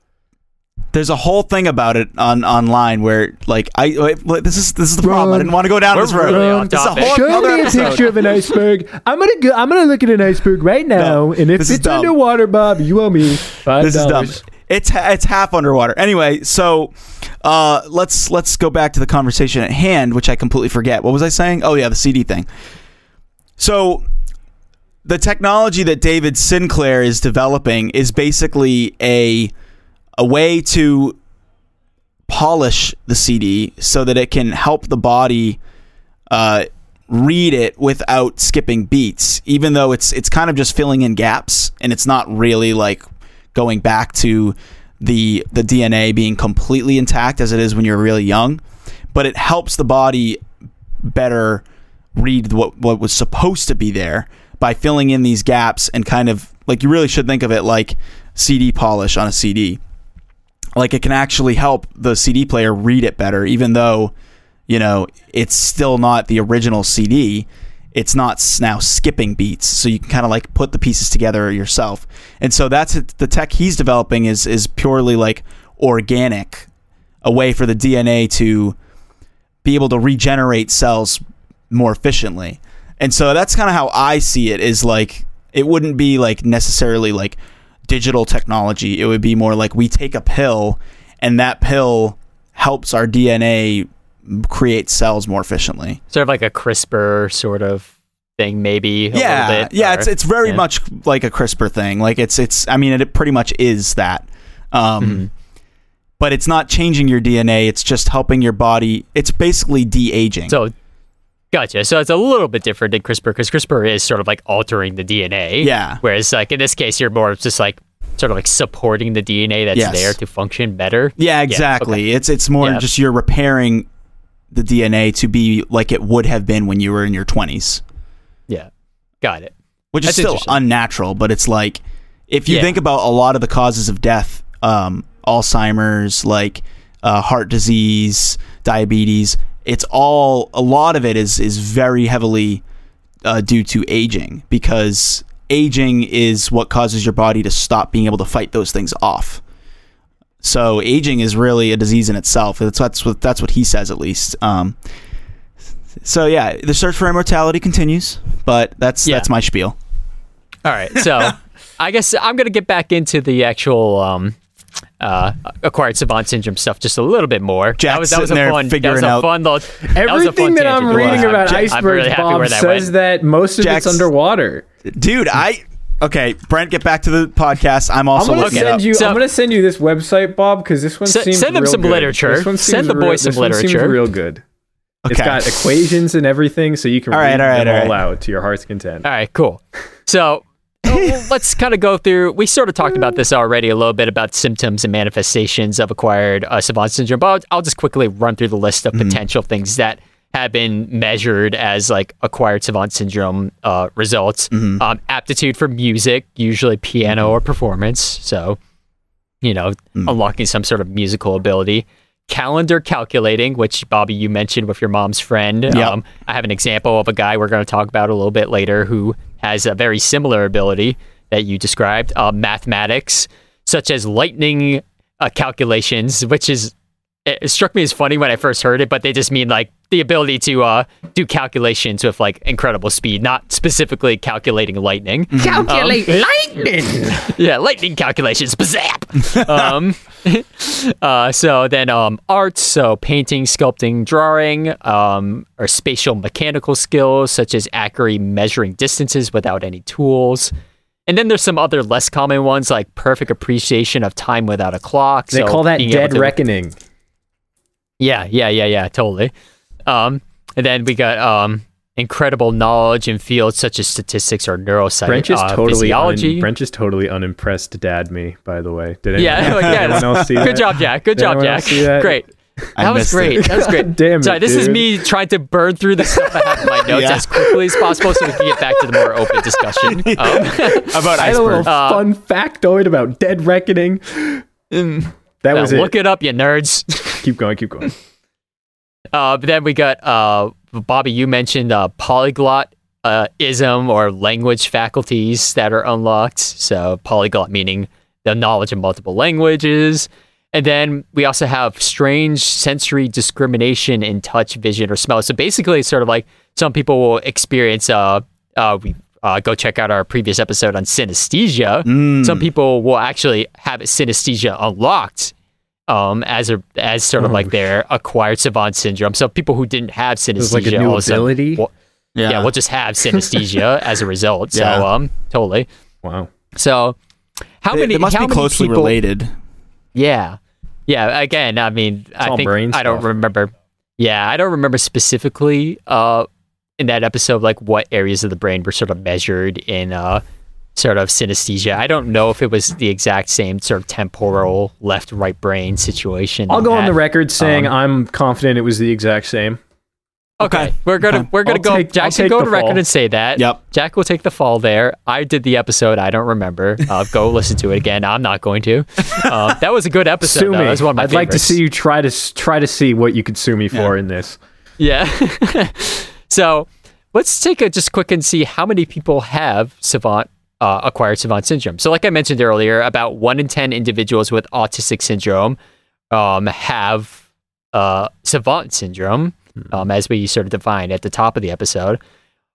There's a whole thing about it on online where like I wait, wait, this is this is the problem. I didn't want to go down We're this road. really off This a topic. whole Show other me a episode. picture of an iceberg. I'm gonna go, I'm gonna look at an iceberg right now, No, and if it's dumb. underwater, Bob, you owe me five This is dumb. dollars. It's it's half underwater. Anyway, so uh, let's let's go back to the conversation at hand, which I completely forget. What was I saying? Oh yeah, the CD thing. So the technology that David Sinclair is developing is basically a a way to polish the CD so that it can help the body uh, read it without skipping beats, even though it's it's kind of just filling in gaps and it's not really like going back to the the DNA being completely intact as it is when you're really young, but it helps the body better read what what was supposed to be there by filling in these gaps and kind of like you really should think of it like CD polish on a CD. Like it can actually help the CD player read it better, even though you know it's still not the original CD. It's not now skipping beats, so you can kind of like put the pieces together yourself. And so that's it, the tech he's developing is is purely like organic, a way for the DNA to be able to regenerate cells more efficiently. And so that's kind of how I see it is like it wouldn't be like necessarily like digital technology. It would be more like we take a pill and that pill helps our DNA create cells more efficiently. Sort of like a CRISPR sort of thing, maybe. A yeah, little bit, yeah, or- it's it's very yeah. much like a CRISPR thing. Like it's it's I mean it pretty much is that. Um Mm-hmm. but it's not changing your DNA, it's just helping your body. It's basically de-aging. So, gotcha. So it's a little bit different than CRISPR because CRISPR is sort of like altering the DNA. Yeah. Whereas, like in this case, you're more just like sort of like supporting the DNA that's Yes. there to function better. Yeah, exactly. It's it's more Yeah. just you're repairing the DNA to be like it would have been when you were in your 20s, Yeah. Got it. which is still unnatural, but it's like if you Yeah. think about a lot of the causes of death, um, Alzheimer's, like uh, heart disease, diabetes, it's all a lot of it is is very heavily uh, due to aging because aging is what causes your body to stop being able to fight those things off. So aging is really a disease in itself. That's that's what that's what he says at least. Um, so yeah, the search for immortality continues, but that's Yeah. that's my spiel. All right. So I guess I'm going to get back into the actual um, uh, acquired savant syndrome stuff just a little bit more. that was that was a there fun. That was figuring a out- fun little. that a Everything fun that I'm reading Wow. about I'm really Bob, that says went. that most of Jack's- it's underwater. Dude, I okay. Brent, get back to the podcast. I'm I'm also gonna looking it send you. So- I'm gonna send you this website, Bob, because this one Se- seems send him real some good. literature. This one Send the boy real- some this one seems literature. real good. It's Okay. got equations and everything, so you can All right, read all right, them all all right. out to your heart's content. All right, cool. So well, let's kind of go through. We sort of talked about this already a little bit about symptoms and manifestations of acquired uh, savant syndrome, but I'll, I'll just quickly run through the list of potential things that have been measured as like acquired savant syndrome uh, results. Um, aptitude for music, usually piano or performance. So, you know, unlocking some sort of musical ability. Calendar calculating, which Bobby you mentioned with your mom's friend. Yep. Um, I have an example of a guy we're going to talk about a little bit later who has a very similar ability that you described. Uh, mathematics, such as lightning uh, calculations, which is it struck me as funny when I first heard it, but they just mean like the ability to uh, do calculations with like incredible speed, not specifically calculating lightning. Calculate lightning. Yeah, lightning calculations, bazap. um, uh, so then um, art, so painting, sculpting, drawing, um, or spatial mechanical skills such as accurately measuring distances without any tools. And then there's some other less common ones like perfect appreciation of time without a clock. They so call that dead to- reckoning. yeah, yeah, yeah, yeah, totally. Um, and then we got um, incredible knowledge in fields such as statistics or neuroscience, Brent is uh, totally physiology. un, Brent is totally unimpressed. Dad, me by the way. Did anyone, yeah, like, yeah. anyone else see Good that? job, Jack. Good Did job, anyone Jack. else see that? Great. I That was great. it. That was great. Damn it, Sorry, this is me trying to burn through the stuff I have in my notes Yeah. as quickly as possible so we can get back to the more open discussion. Um, About I had a little iceberg. Uh, fun factoid about Dead Reckoning. That now was look it. Look it up, you nerds. Keep going. Keep going. Uh, but then we got uh, Bobby. You mentioned uh, polyglot uh, ism or language faculties that are unlocked. So polyglot meaning the knowledge of multiple languages. And then we also have strange sensory discrimination in touch, vision, or smell. So basically, it's sort of like some people will experience. Uh, uh, we uh, go check out our previous episode on synesthesia. Mm. Some people will actually have synesthesia unlocked um, as a as sort of Oh, like their acquired savant syndrome. So people who didn't have synesthesia, like a new all of a sudden ability. will- yeah. we'll just have synesthesia as a result. So Yeah. um, totally. Wow. So how they, many? they must how be closely people- related. Yeah, yeah. Again, I mean, I think brain I don't remember. Yeah, I don't remember specifically uh, in that episode like what areas of the brain were sort of measured in uh, sort of synesthesia. I don't know if it was the exact same sort of temporal left right brain situation. I'll in go on the record saying um, I'm confident it was the exact same. Okay, Okay. we're gonna Okay. we're gonna I'll go. take- I'll Jackson, go the to record fall. and say that. Yep. Jack will take the fall there. I did the episode. I don't remember. Uh, go listen to it again. I'm not going to. Uh, that was a good episode. Sue me. That was one of my I'd like to see you try to try to see what you could sue me for Yeah. in this. Yeah. so let's take a just quick and see how many people have savant uh, acquired savant syndrome. So, like I mentioned earlier, about one in ten individuals with autistic syndrome um, have uh, savant syndrome, um, as we sort of defined at the top of the episode.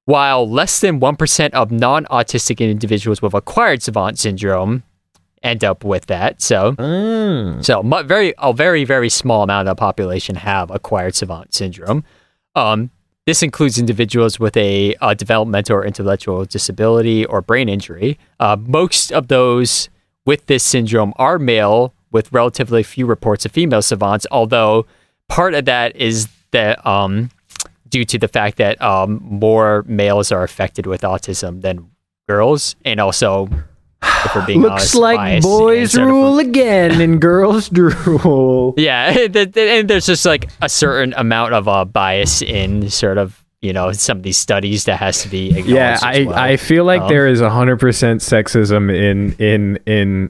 While less than one percent of non-autistic individuals with acquired savant syndrome end up with that. So, so mu- very a very very small amount of the population have acquired savant syndrome. Um, this includes individuals with a, uh developmental or intellectual disability or brain injury. Uh, most of those with this syndrome are male, with relatively few reports of female savants. Although part of that is that um, due to the fact that um, more males are affected with autism than girls, and also if we're being Looks honest, like boys rule again and girls drool. yeah, and there's just like a certain amount of uh, bias in sort of you know some of these studies that has to be acknowledged. Yeah, I, well. I feel like Um, there is hundred percent sexism in in in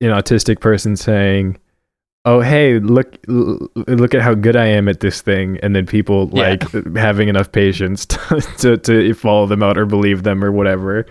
an autistic person saying, "Oh, hey, look look at how good I am at this thing," and then people Yeah. like having enough patience to, to to follow them out or believe them or whatever.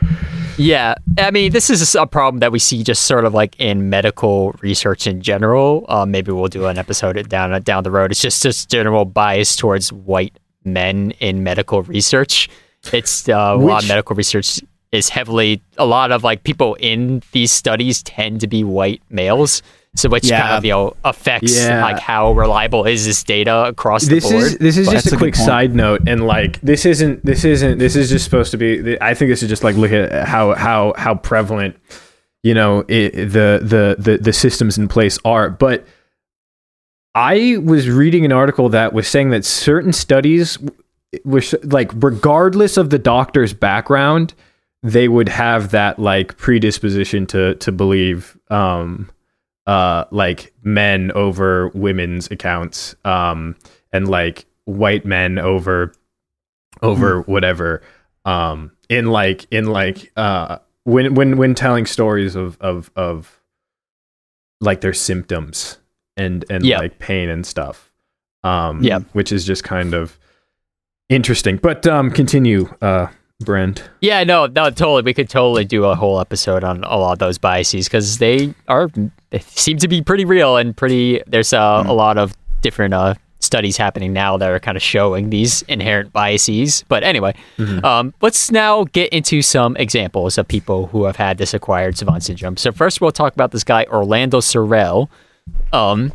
Yeah, I mean, this is a problem that we see just sort of like in medical research in general. Uh, maybe we'll do an episode down down the road. It's just this general bias towards white men in medical research. It's uh, a lot of medical research is heavily a lot of like people in these studies tend to be white males. So which kind of you know affects Yeah. like how reliable is this data across this the board. is this is But just a a quick side note and like this isn't this isn't this is just supposed to be i think this is just like look at how how how prevalent you know it, the, the the the systems in place are but i was reading an article that was saying that certain studies was like regardless of the doctor's background they would have that like predisposition to to believe um uh like men over women's accounts um and like white men over over whatever um in like in like uh when when when telling stories of of of like their symptoms and and Yeah. like pain and stuff um Yeah. which is just kind of interesting but um continue uh brent Yeah, no, no, totally. We could totally do a whole episode on a lot of those biases because they are they seem to be pretty real and pretty. There's uh, a lot of different uh, studies happening now that are kind of showing these inherent biases. But anyway, um, let's now get into some examples of people who have had this acquired savant syndrome. So first, we'll talk about this guy Orlando Serrell. Um,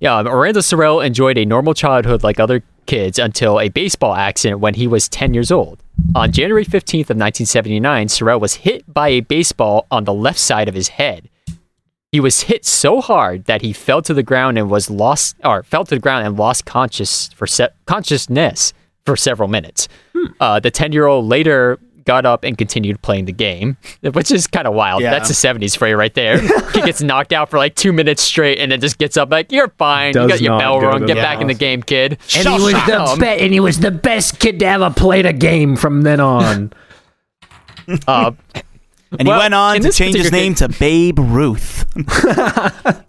yeah, Orlando Serrell enjoyed a normal childhood like other kids until a baseball accident when he was 10 years old. On January 15th of 1979, Serrell was hit by a baseball on the left side of his head. He was hit so hard that he fell to the ground and was lost or fell to the ground and lost conscious for se- consciousness for several minutes. Uh, the 10 year old later got up and continued playing the game, which is kind of wild. Yeah. That's a 70s for you right there. he gets knocked out for like two minutes straight and then just gets up like, you're fine. Does you got your bell go rung. Get the back in the game, kid. And he was the be- and he was the best kid to ever play a game from then on. uh, And Well, he went on to change his particular name to Babe Ruth.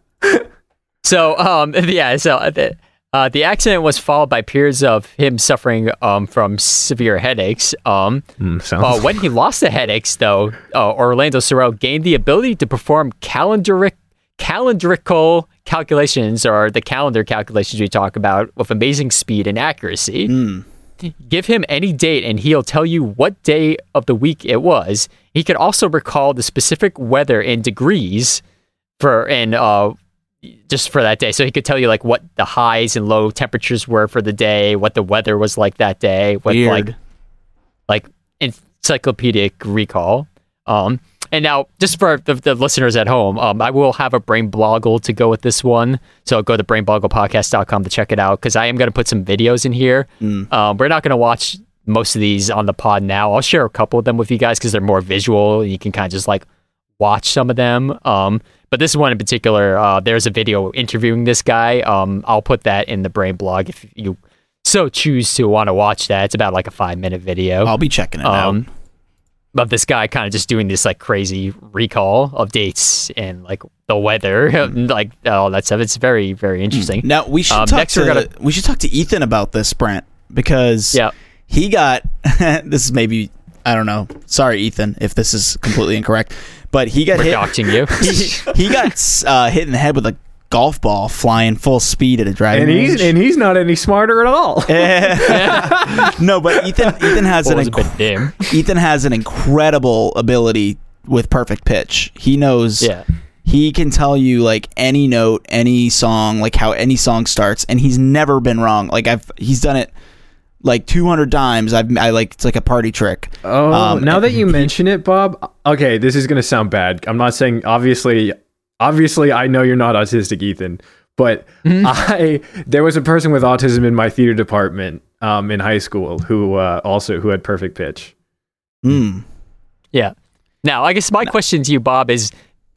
So, um, yeah, so uh, the, uh, the accident was followed by periods of him suffering um, from severe headaches. Um, Mm, sounds uh, when he lost the headaches, though, uh, Orlando Serrell gained the ability to perform calendaric, calendrical calculations, or the calendar calculations we talk about, with amazing speed and accuracy. Give him any date, and he'll tell you what day of the week it was. He could also recall the specific weather in degrees for and uh, just for that day. So he could tell you like what the highs and low temperatures were for the day, what the weather was like that day, what Weird. like like encyclopedic recall. Um, and now, just for the, the listeners at home, um, I will have a brain bloggle to go with this one. So go to brainboggledpodcast.com to check it out because I am going to put some videos in here. Um, we're not going to watch most of these on the pod now. I'll share a couple of them with you guys because they're more visual and you can kind of just like watch some of them. Um, but this one in particular, uh, there's a video interviewing this guy. Um, I'll put that in the brain blog if you so choose to want to watch that. It's about like a five minute video I'll be checking it out. Of this guy kind of just doing this like crazy recall of dates and like the weather, and, like all that stuff. It's very, very interesting. Now we should Um, talk to gonna- we should talk to Ethan about this, Brent, because Yeah. he got this is maybe I don't know. Sorry, Ethan, if this is completely incorrect, but he got We're hit. you. he, he got uh, hit in the head with a golf ball flying full speed at a driving and he's range. and he's not any smarter at all. no, but Ethan Ethan has Well, an it was a inc- dim. Ethan has an incredible ability with perfect pitch. He knows Yeah. he can tell you like any note, any song, like how any song starts, and he's never been wrong. Like I've he's done it like 200 times. I've I like it's like a party trick. Oh, Um, now that you mention it, Bob. Okay, this is gonna sound bad. I'm not saying obviously. Obviously, I know you're not autistic, Ethan. But I there was a person with autism in my theater department um, in high school who uh, also who had perfect pitch. Mm. Yeah. Now, I guess my question to you, Bob, is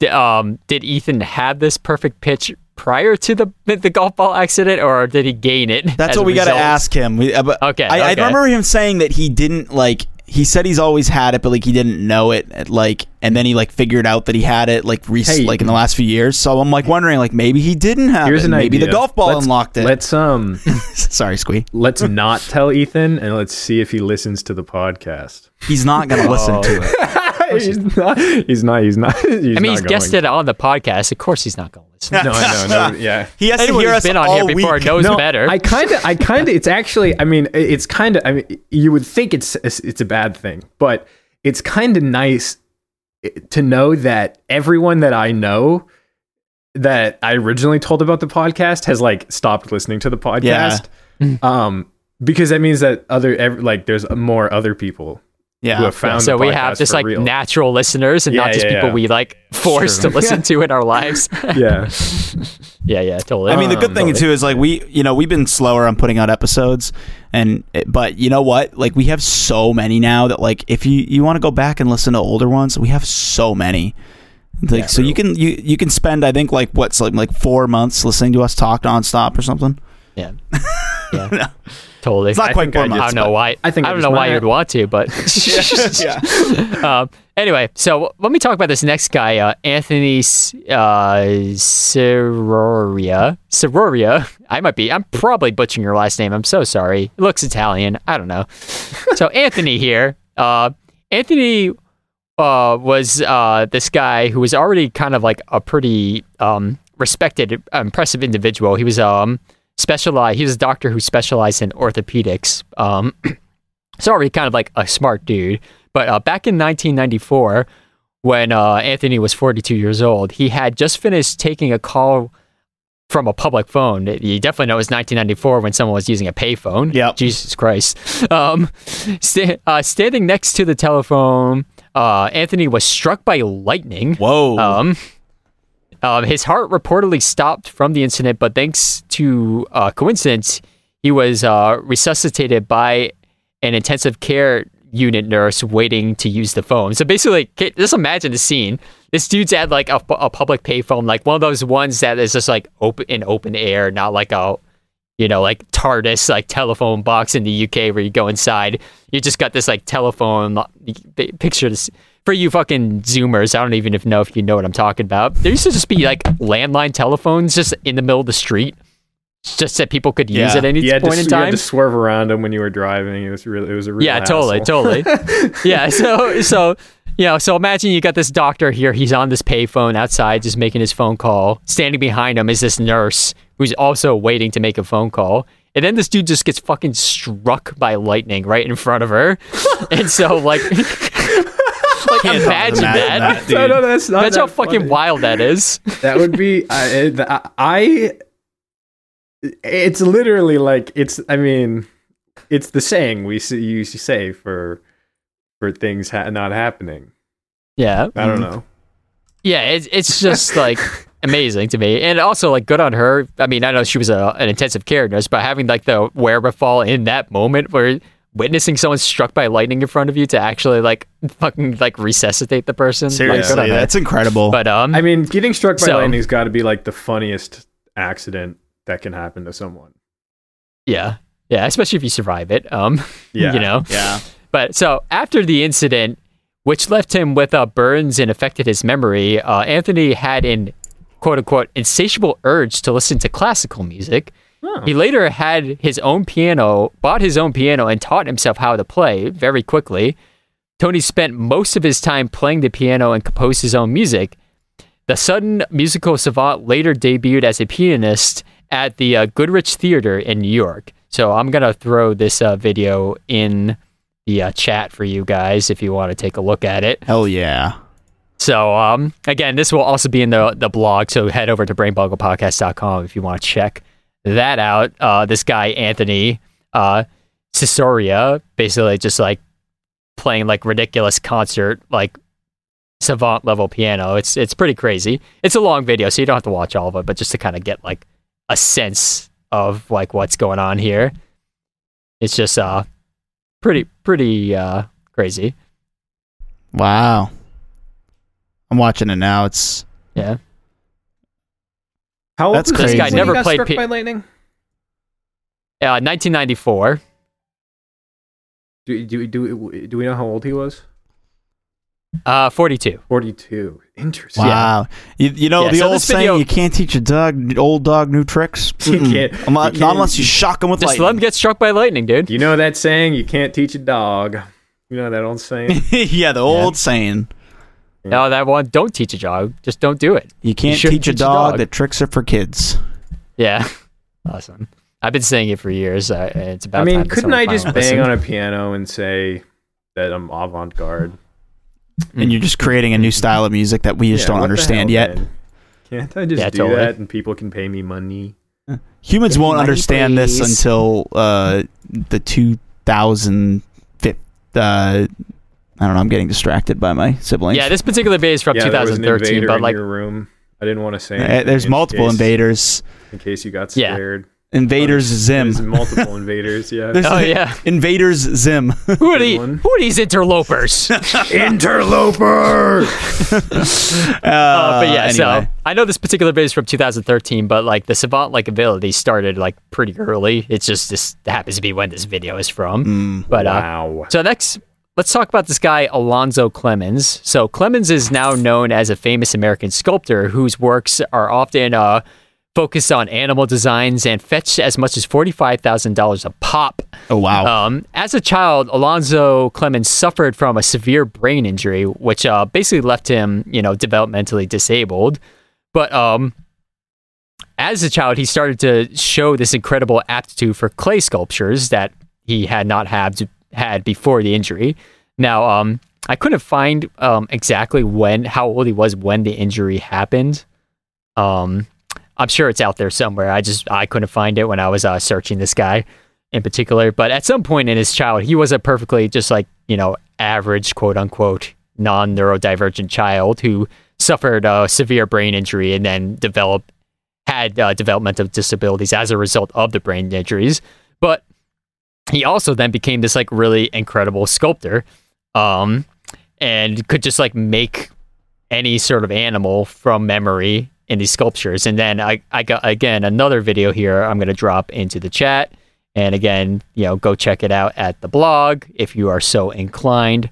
um, did Ethan have this perfect pitch prior to the the golf ball accident, or did he gain it? That's as what a we got to ask him. We, uh, but Okay, I, I remember him saying that he didn't like. He said he's always had it, but like he didn't know it. Like, and then he like figured out that he had it like rec- Hey. like in the last few years. So I'm like wondering, like maybe he didn't have Here's it. an maybe idea. the golf ball Let's- unlocked it. Let's um Sorry, Squee. let's not tell Ethan and let's see if he listens to the podcast. He's not gonna listen to it. He's not. He's not. He's not. He's I mean, he's not guessed going. it on the podcast. Of course, he's not going to listen. No, I know. No, yeah. He has Anyone to hear us been on all here before week. knows no, better. I kind of, I kind of, it's actually, I mean, it's kind of, I mean, you would think it's, it's a bad thing, but it's kind of nice to know that everyone that I know that I originally told about the podcast has like stopped listening to the podcast. Yeah. Um, because that means that other, ev- like, there's more other people who Yeah. have found. so the we have just like real. natural listeners and Yeah, not just yeah, people yeah. we like forced True. to listen to in our lives. yeah. yeah, yeah, totally. I mean, the good Um, thing too is like we, you know, we've been slower on putting out episodes, and but you know what? Like we have so many now that like if you you want to go back and listen to older ones, we have so many. Like so you can you you can spend I think like what's like like four months listening to us talk nonstop or something. yeah, yeah, totally. It's not I quite four I don't know why. I think I don't know why you'd want to, but yeah. um, anyway, so let me talk about this next guy, uh, Anthony uh, Sororia. Sororia. I might be. I'm probably butchering your last name. I'm so sorry. It looks Italian. I don't know. so Anthony here. Uh, Anthony uh, was uh, this guy who was already kind of like a pretty um, respected, impressive individual. He was um, specialized. He was a doctor who specialized in orthopedics. Um, so already kind of like a smart dude. But uh, back in 1994, when uh, Anthony was 42 years old, he had just finished taking a call from a public phone. You definitely know it was 1994 when someone was using a payphone. Yeah, Jesus Christ. Um, sta- uh, standing next to the telephone, uh, Anthony was struck by lightning. Whoa. Um, um, his heart reportedly stopped from the incident, but thanks to uh, coincidence, he was uh, resuscitated by an intensive care unit nurse waiting to use the phone. So basically, ca- just imagine the scene. This dude's at like a, a public payphone, like one of those ones that is just like open in open air, not like a you know, like TARDIS, like telephone box in the UK where you go inside. You just got this like telephone picture. For you fucking Zoomers, I don't even know if you know what I'm talking about. There used to just be like landline telephones just in the middle of the street, just that people could use Yeah. at any You point to, in you had time. to swerve around them when you were driving. It was really, it was a real Yeah, totally, totally. yeah, so so you know, so imagine you got this doctor here. He's on this payphone outside, just making his phone call. Standing behind him is this nurse who's also waiting to make a phone call. And then this dude just gets fucking struck by lightning right in front of her. and so like, like imagine, imagine that. that. No, no, that's not That's how that fucking wild that is. That would be I, I, I. It's literally like it's. I mean, it's the saying we see, you say for for things ha- not happening. Yeah. I don't Mhm. know. Yeah, it's it's just like amazing to me, and also like good on her. I mean, I know she was a, an intensive care nurse, but having like the wherewithal in that moment where witnessing someone struck by lightning in front of you to actually like fucking like resuscitate the person. Seriously, on her. that's incredible. But um, I mean, getting struck by So- lightning's got to be like the funniest accident that can happen to someone. yeah, yeah, especially if you survive it. Um, Yeah. you know. yeah. But so after the incident, which left him with uh, burns and affected his memory, uh, Anthony had an quote unquote insatiable urge to listen to classical music. Oh. He later had his own piano, bought his own piano, and taught himself how to play very quickly. Tony spent most of his time playing the piano and composed his own music. The sudden musical savant later debuted as a pianist at the uh, Goodrich Theater in New York. So I'm gonna throw this uh, video in the uh, chat for you guys if you want to take a look at it. Hell yeah. So um, again, this will also be in the the blog. So head over to brainboggledpodcast.com if you want to check that out. Uh, this guy Anthony uh, Cisoria, basically just like playing like ridiculous concert like savant level piano. It's it's pretty crazy. It's a long video, so you don't have to watch all of it, but just to kind of get like a sense of like what's going on here. It's just uh pretty pretty uh crazy. Wow. I'm watching it now. It's Yeah. How old That's was crazy. This guy when never he got played struck pi- by lightning? Uh, 1994. Do, do, do, do we know how old he was? Uh, 42. 42. Interesting. wow. You, you know Yeah, the so old this saying: video- you can't teach a dog old dog new tricks. You Mm-mm. can't- I'm not, you not can't- unless you shock him with Just let him lightning. get struck by lightning, dude. You know that saying? You can't teach a dog. You know that old saying? yeah, the old saying: No, that one. Don't teach a dog. Just don't do it. you can't shouldn't teach a teach a dog, dog. that tricks are for kids. Yeah. Awesome. I've been saying it for years. Uh, it's about. I mean, time couldn't I just bang listened. on a piano and say that I'm avant garde? And you're just creating a new style of music that we just don't understand yet. Can't I just Yeah, do totally. that and people can pay me money? Humans won't money, understand this until uh, the 2005. Uh, I don't know. I'm getting distracted by my siblings. Yeah, this particular video is from yeah, there was an 2013, invader but in like, your room. I didn't want to say. Uh, anything there's in multiple case- invaders. In case you got Yeah. scared. Invaders There's Zim. multiple invaders. Yeah. There's- oh yeah, Invaders Zim. who are the, who are these interlopers? Interloper. Uh, but yeah, so. I know this particular video is from 2013, but like the savant like ability started like pretty early. It's just this happens to be when this video is from. Mm. But uh, wow. So next, let's talk about this guy Alonzo Clemons. So Clemons is now known as a famous American sculptor whose works are often uh, focused on animal designs and fetch as much as forty-five thousand dollars a pop. Oh wow. Um, as a child, Alonzo Clemons suffered from a severe brain injury, which uh, basically left him, you know, developmentally disabled. But um, as a child, he started to show this incredible aptitude for clay sculptures that he had not had had before the injury. Now, um, I couldn't find um, exactly when, how old he was when the injury happened. Um, I'm sure it's out there somewhere. I just I couldn't find it when I was uh, searching this guy in particular. But at some point in his childhood, he was a perfectly just like you know average quote unquote non neurodivergent child who suffered a severe brain injury and then developed had uh, developmental disabilities as a result of the brain injuries. But he also then became this like really incredible sculptor, um, and could just like make any sort of animal from memory in these sculptures. And then I, I got again another video here I'm gonna drop into the chat. And again, you know, go check it out at the blog if you are so inclined.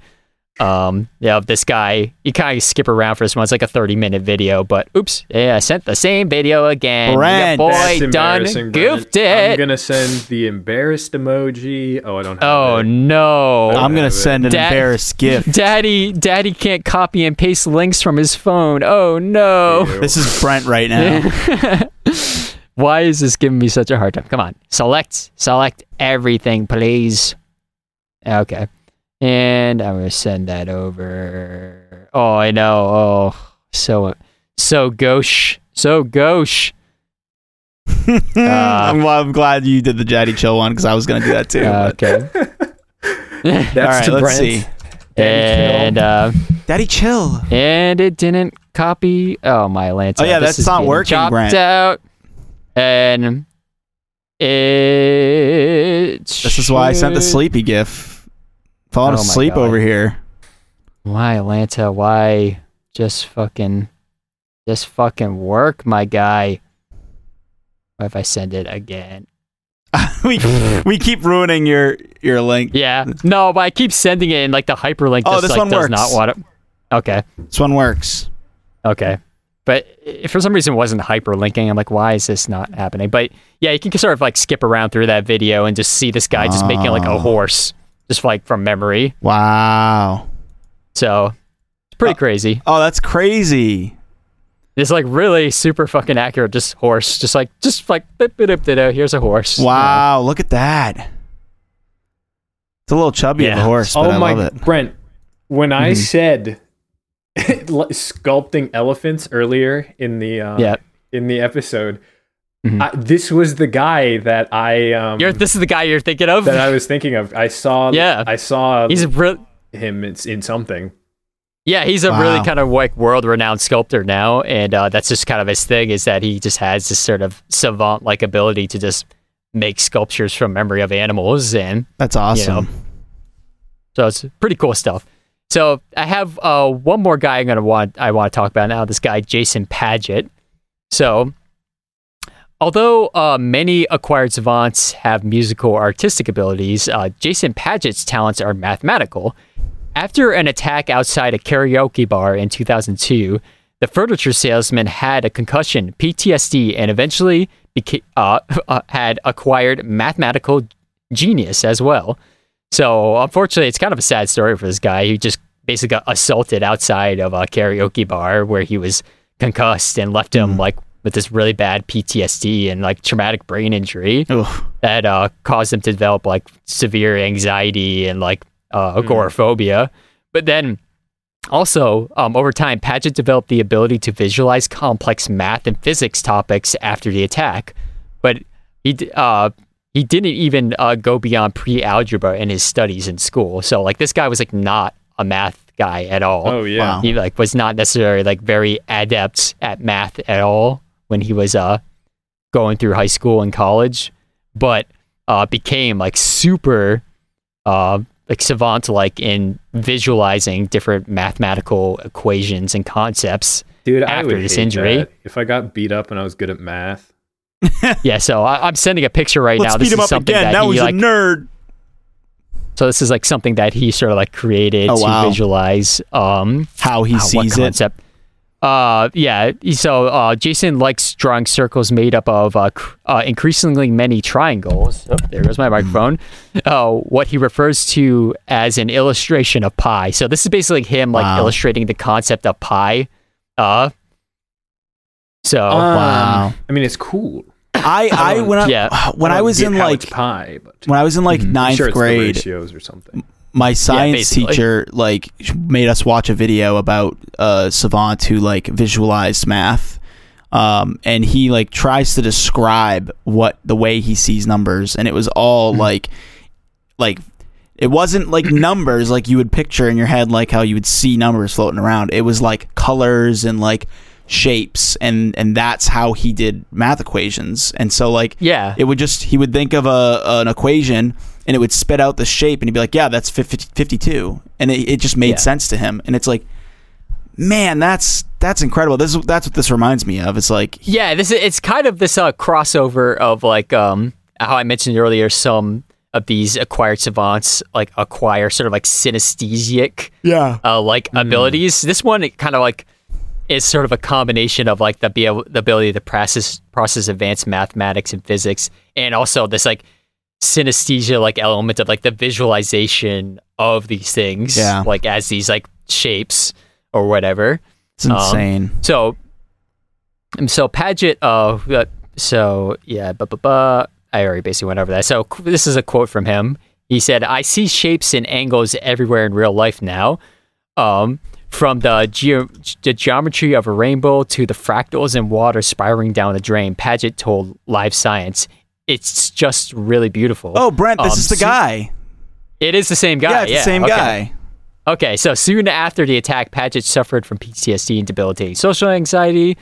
Um, yeah, this guy, you kind of skip around for this one. It's like a 30 minute video, but oops, yeah, I sent the same video again. Brent. Your boy done embarrassing, Brent. goofed it. I'm gonna send the embarrassed emoji. Oh, I don't have oh it. no. I'm gonna have it. send an Dad- embarrassed gift. Daddy, Daddy can't copy and paste links from his phone. Oh no. Ew. This is Brent right now. Why is this giving me such a hard time? Come on. Select select everything, please. Okay. And I'm gonna send that over. Oh, I know. Oh, so so gauche. So gauche. I'm, well, I'm glad you did the Jaddy Chill one because I was gonna do that too. but- Okay. That's All right, to let's Brent. see. and uh, Daddy Chill. and it didn't copy. Oh my Lance. Oh, yeah, this that's is not working, chopped Brent. out. And it. This is why I sent the sleepy gif. Falling Oh asleep over here. Why Atlanta? Why just fucking, just fucking work, my guy. What if I send it again? we we keep ruining your your link. Yeah, no, but I keep sending it, and like the hyperlink Oh, just this like one does works. not want it. Okay, This one works. okay, but if for some reason it wasn't hyperlinking, I'm like, why is this not happening? But yeah, you can sort of like skip around through that video and just see this guy just making like a Oh. horse, just like from memory. Wow. So it's pretty crazy. Oh, that's crazy. It's like really super fucking accurate, just horse, just like just like bip, bip, bip, bip, here's a horse. Wow, look at that. It's a little chubby of a horse, but Oh I my, love it. Brent. When I Mhm. said sculpting elephants earlier in the uh, Yeah. in the episode, Mhm. I, this was the guy that I um You're this is the guy you're thinking of. that I was thinking of. I saw Yeah. I saw he's a real him in, in something. yeah, he's a really kind of like world renowned sculptor now, and uh, that's just kind of his thing is that he just has this sort of savant like ability to just make sculptures from memory of animals, and That's awesome. so it's pretty cool stuff. So I have uh, one more guy I'm gonna want I want to talk about now. This guy Jason Padgett. So although uh, many acquired savants have musical or artistic abilities, uh, Jason Padgett's talents are mathematical. After an attack outside a karaoke bar in 2002, the furniture salesman had a concussion, PTSD, and eventually beca- uh, uh, had acquired mathematical genius as well. So unfortunately, it's kind of a sad story for this guy. He just basically got assaulted outside of a karaoke bar where he was concussed and left him like with this really bad PTSD and like traumatic brain injury Oof. that uh, caused him to develop like severe anxiety and like uh, agoraphobia. But then also, um, over time, Padgett developed the ability to visualize complex math and physics topics after the attack. But he uh, he didn't even uh, go beyond pre-algebra in his studies in school. So like this guy was like not a math guy at all. Oh yeah. Wow. He like was not necessarily like very adept at math at all when he was uh going through high school and college, but uh became like super uh like savant like in visualizing different mathematical equations and concepts. Dude, I after would this hate injury. that. If I got beat up and I was good at math. Yeah, so I, I'm sending a picture right Let's now. beat This him is up something again. that Now he he's like a nerd. so this is like something that he sort of like created Oh, to wow. visualize um How he what sees it. concept. Uh, yeah. So uh, Jason likes drawing circles made up of uh, uh, increasingly many triangles. Oh, there goes my microphone. Uh, what he refers to as an illustration of pi. So this is basically him like Wow. illustrating the concept of pi. Uh, so Um, wow. I mean, it's cool. I I when I Yeah. when I, don't was in like it's pie, but when I was in like Mhm. Ninth sure it's the grade, ratios or something. My science basically. teacher like made us watch a video about uh savant who like visualized math. Um and he like tries to describe what the way he sees numbers. And it was all like like it wasn't like numbers like you would picture in your head like how you would see numbers floating around. It was like colors and like shapes. And and that's how he did math equations. And so like Yeah. it would just he would think of a an equation and it would spit out the shape and he'd be like yeah that's 50, 52 and it, it just made Yeah. sense to him and it's like man that's that's incredible. This is that's what this reminds me of. It's like Yeah, this is it's kind of this uh, crossover of like um how I mentioned earlier some of these acquired savants like acquire sort of like synesthesic yeah. uh, like abilities. This one it kind of like is sort of a combination of like the be able, the ability to process process advanced mathematics and physics, and also this like synesthesia like element of like the visualization of these things, Yeah. like as these like shapes or whatever. it's insane So, um, so Padgett, uh, uh, so yeah, but but but I already basically went over that. So this is a quote from him. He said, "I see shapes and angles everywhere in real life now, um, from the, ge- the geometry of a rainbow to the fractals in water spiraling down a drain." Paget told Live Science, "It's just really beautiful." oh brent this Um, is the so- guy It is the same guy. yeah it's the same okay. guy Okay, so soon after the attack, Padgett suffered from PTSD and debilitating social anxiety,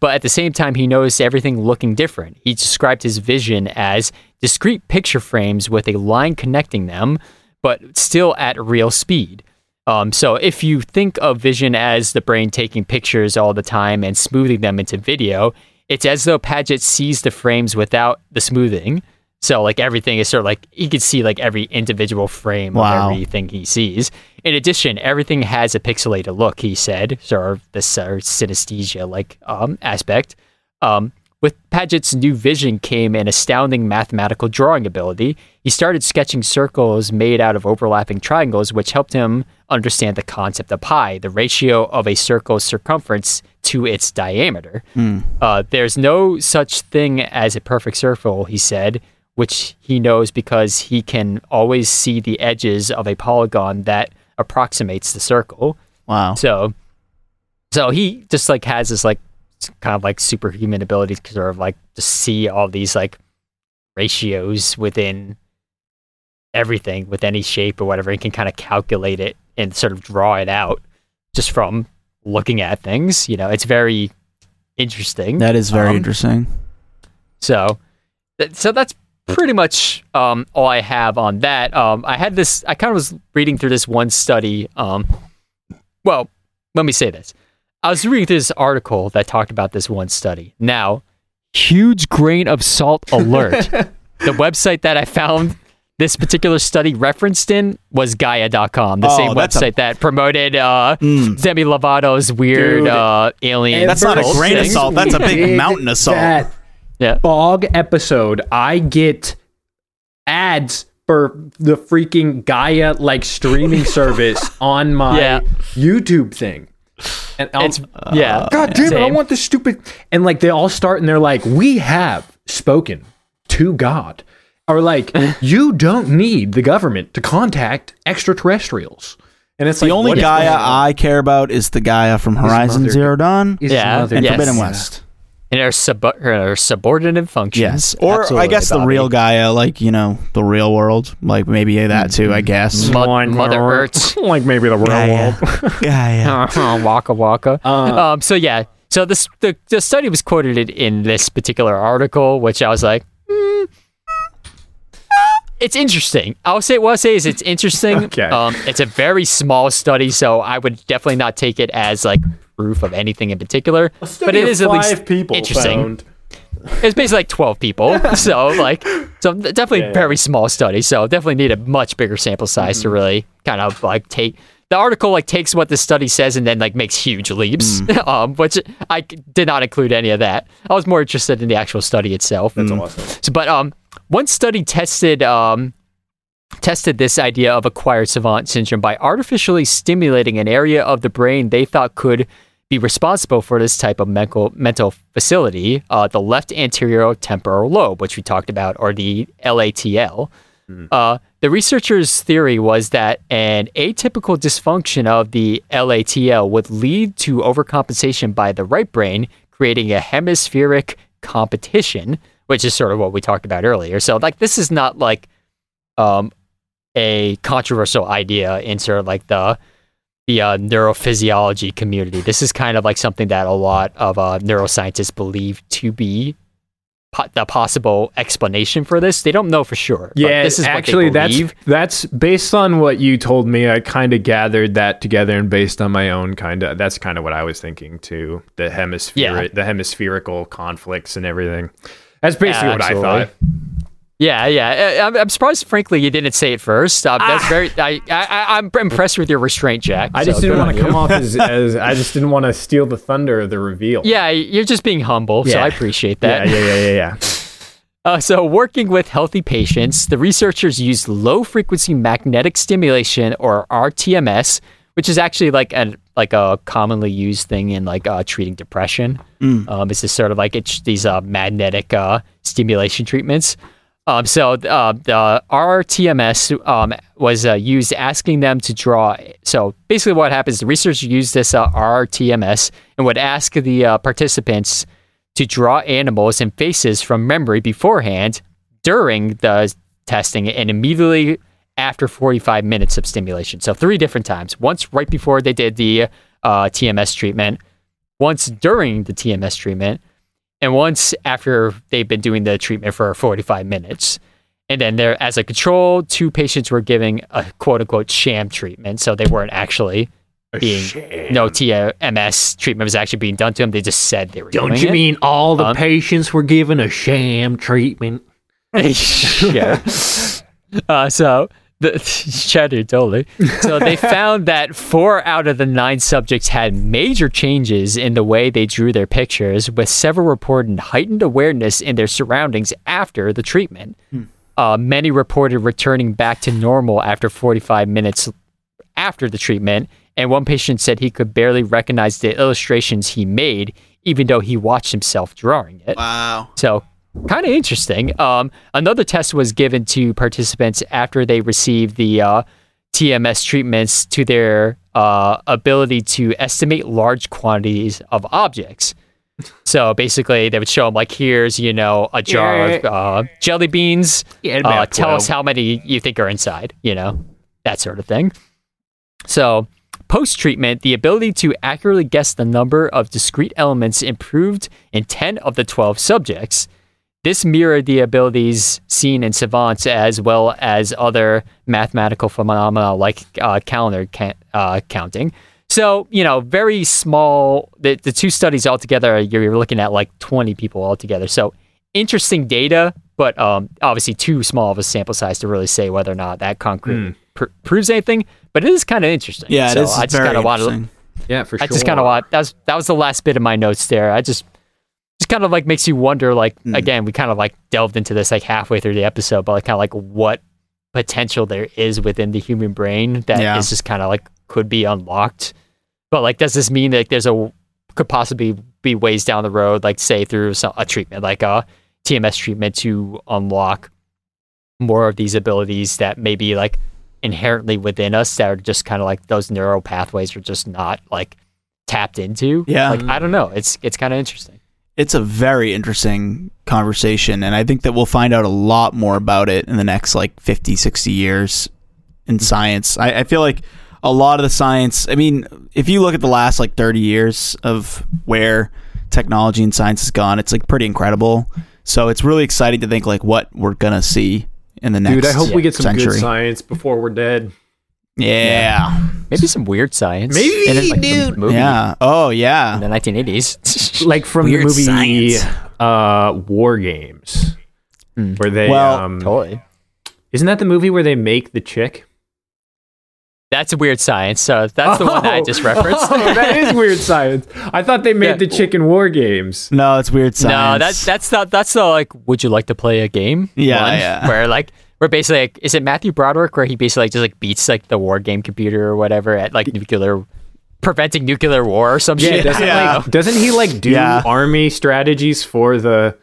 but at the same time, he noticed everything looking different. He described his vision as discrete picture frames with a line connecting them, but still at real speed. Um, so if you think of vision as the brain taking pictures all the time and smoothing them into video, it's as though Padgett sees the frames without the smoothing. So like everything is sort of like he could see like every individual frame Wow. of everything he sees. In addition, everything has a pixelated look. He said, sort of this uh, synesthesia like um, aspect. Um, with Padgett's new vision came an astounding mathematical drawing ability. He started sketching circles made out of overlapping triangles, which helped him understand the concept of pi, the ratio of a circle's circumference to its diameter. Uh, there's no such thing as a perfect circle, he said, which he knows because he can always see the edges of a polygon that approximates the circle. wow So, so he just like has this like kind of like superhuman ability to sort of like to see all these like ratios within everything with any shape or whatever, and can kind of calculate it and sort of draw it out just from looking at things. You know, it's very interesting. that is very Um, interesting So, th- so that's pretty much um, all I have on that. Um, I had this. I kind of was reading through this one study. Um, well, let me say this. I was reading this article that talked about this one study. Now, huge grain of salt alert. the website that I found this particular study referenced in was Gaia.com, the Oh, same that's a- website that promoted uh, Mm. Demi Lovato's weird Dude. uh, alien. That's not a cult grain of salt. That's a big mountain of salt. That Yeah. fog episode, I get ads for the freaking Gaia like streaming service on my Yeah. YouTube thing. And I'll- It's yeah. God damn it, I want this stupid. And like they all start and they're like, we have spoken to God. Or like, you don't need the government to contact extraterrestrials. And it's The like, only Gaia? I care about is the Gaia from Horizon mother- Zero Dawn Yeah, and yes. Forbidden West. And her, sub- her subordinate functions. Yes, or I guess the Bobby. real Gaia, like you know, the real world, like maybe that too. I guess. Mo- Like Mother Mother- Earth. like maybe the real Gaia. world. Gaia. waka waka. Uh, um. So yeah. So this the the study was quoted in- in this particular article, which I was like, hmm, it's interesting. I'll say what I'll say is it's interesting. Okay. Um. It's a very small study, so I would definitely not take it as like proof of anything in particular. but it is at least people interesting. found. It's basically like 12 people. so like so definitely Yeah, yeah. very small study. So definitely need a much bigger sample size Mm-hmm. to really kind of like take the article like takes what the study says and then like makes huge leaps. Mm. um which I did not include any of that. I was more interested in the actual study itself. That's awesome. So, but um, one study tested um, tested this idea of acquired savant syndrome by artificially stimulating an area of the brain they thought could be responsible for this type of mental mental facility, uh, the left anterior temporal lobe, which we talked about, or the LATL. Uh, the researchers' theory was that an atypical dysfunction of the LATL would lead to overcompensation by the right brain, creating a hemispheric competition, which is sort of what we talked about earlier. So, like, this is not like um, a controversial idea in sort of like the the uh, neurophysiology community. This is kind of like something that a lot of uh, neuroscientists believe to be po- the possible explanation for this. They don't know for sure. but Yeah, this is actually, that's that's based on what you told me. I kind of gathered that together, and based on my own kind of, that's kind of what I was thinking too. The hemisphere, Yeah. the hemispherical conflicts and everything. That's basically what I thought. Yeah, yeah. I- I'm, I'm surprised, frankly, you didn't say it first. Uh, that's very. I, I, I'm impressed with your restraint, Jack. I so just didn't want to come off as, as I just didn't want to steal the thunder of the reveal. Yeah, you're just being humble, so I appreciate yeah, that. yeah, yeah, yeah. yeah. Uh, so, working with healthy patients, the researchers used low frequency magnetic stimulation, or RTMS, which is actually like a like a commonly used thing in like uh, treating depression. Um, it's just sort of like it's these uh, magnetic uh, stimulation treatments. Um, so uh, the RTMS um, was uh, used asking them to draw. So basically, what happens? The researchers used this uh, RTMS and would ask the uh, participants to draw animals and faces from memory beforehand, during the testing, and immediately after 45 minutes of stimulation. So three different times. Once right before they did the uh, TMS treatment, once during the TMS treatment, and once after they've been doing the treatment for 45 minutes. And then there, as a control, two patients were giving a quote unquote sham treatment. So they weren't actually being, no TMS treatment was actually being done to them. They just said they were Don't you it. mean all the Um, patients were given a sham treatment? yeah. Uh, so the cheddar totally. So they found that four out of the nine subjects had major changes in the way they drew their pictures, with several reporting heightened awareness in their surroundings after the treatment. Uh, many reported returning back to normal after 45 minutes after the treatment, and one patient said he could barely recognize the illustrations he made, even though he watched himself drawing it. Wow. So kind of interesting. Um, another test was given to participants after they received the uh, TMS treatments to their uh, ability to estimate large quantities of objects. So basically, they would show them like, here's you know a jar of uh, jelly beans. Yeah, Uh, tell us how many you think are inside. You know that sort of thing. So, post treatment, the ability to accurately guess the number of discrete elements improved in 10 of the 12 subjects. This mirrored the abilities seen in savants as well as other mathematical phenomena like uh, calendar ca- uh, counting. So, you know, very small. The, the two studies altogether, you're looking at like 20 people altogether. So, interesting data, but um, obviously too small of a sample size to really say whether or not that concrete pr- proves anything. But it is kind of interesting. Yeah, it so is I just very kind of wanted. interesting. Yeah, for sure. I just kind of want that was that was the last bit of my notes there. I just just kind of like makes you wonder. Like Hmm. again, we kind of like delved into this like halfway through the episode, but like kind of like what potential there is within the human brain that is Yeah. just kind of like could be unlocked. But like, does this mean that there's a could possibly be ways down the road, like say through some, a treatment, like a TMS treatment, to unlock more of these abilities that maybe like inherently within us that are just kind of like those neural pathways are just not like tapped into. Yeah. Like I don't know. It's it's kind of interesting. It's a very interesting conversation, and I think that we'll find out a lot more about it in the next like 50, 60 years in mm-hmm. science. I, I feel like a lot of the science, I mean, if you look at the last like 30 years of where technology and science has gone, it's like pretty incredible. So it's really exciting to think like what we're going to see in the next Dude, I hope we get some century. good science before we're dead. Yeah. Maybe some weird science. Maybe, And then, like, the movie Yeah. Oh, yeah. in the 1980s. Like from Weird the movie science. uh, War Games, Hmm. where they Well, um, totally. isn't that the movie where they make the chick? That's a weird science. So that's the one that I just referenced. Oh, that is weird science. I thought they made Yeah. the chicken War Games. No, it's weird science. No, that's that's not that's the like. Would you like to play a game? Yeah, one, yeah. Where like where basically like, is it Matthew Broderick where he basically like, just like beats like the war game computer or whatever at like nuclear preventing nuclear war or some Yeah, shit. doesn't, Yeah. Like, doesn't he like do Yeah. army strategies for the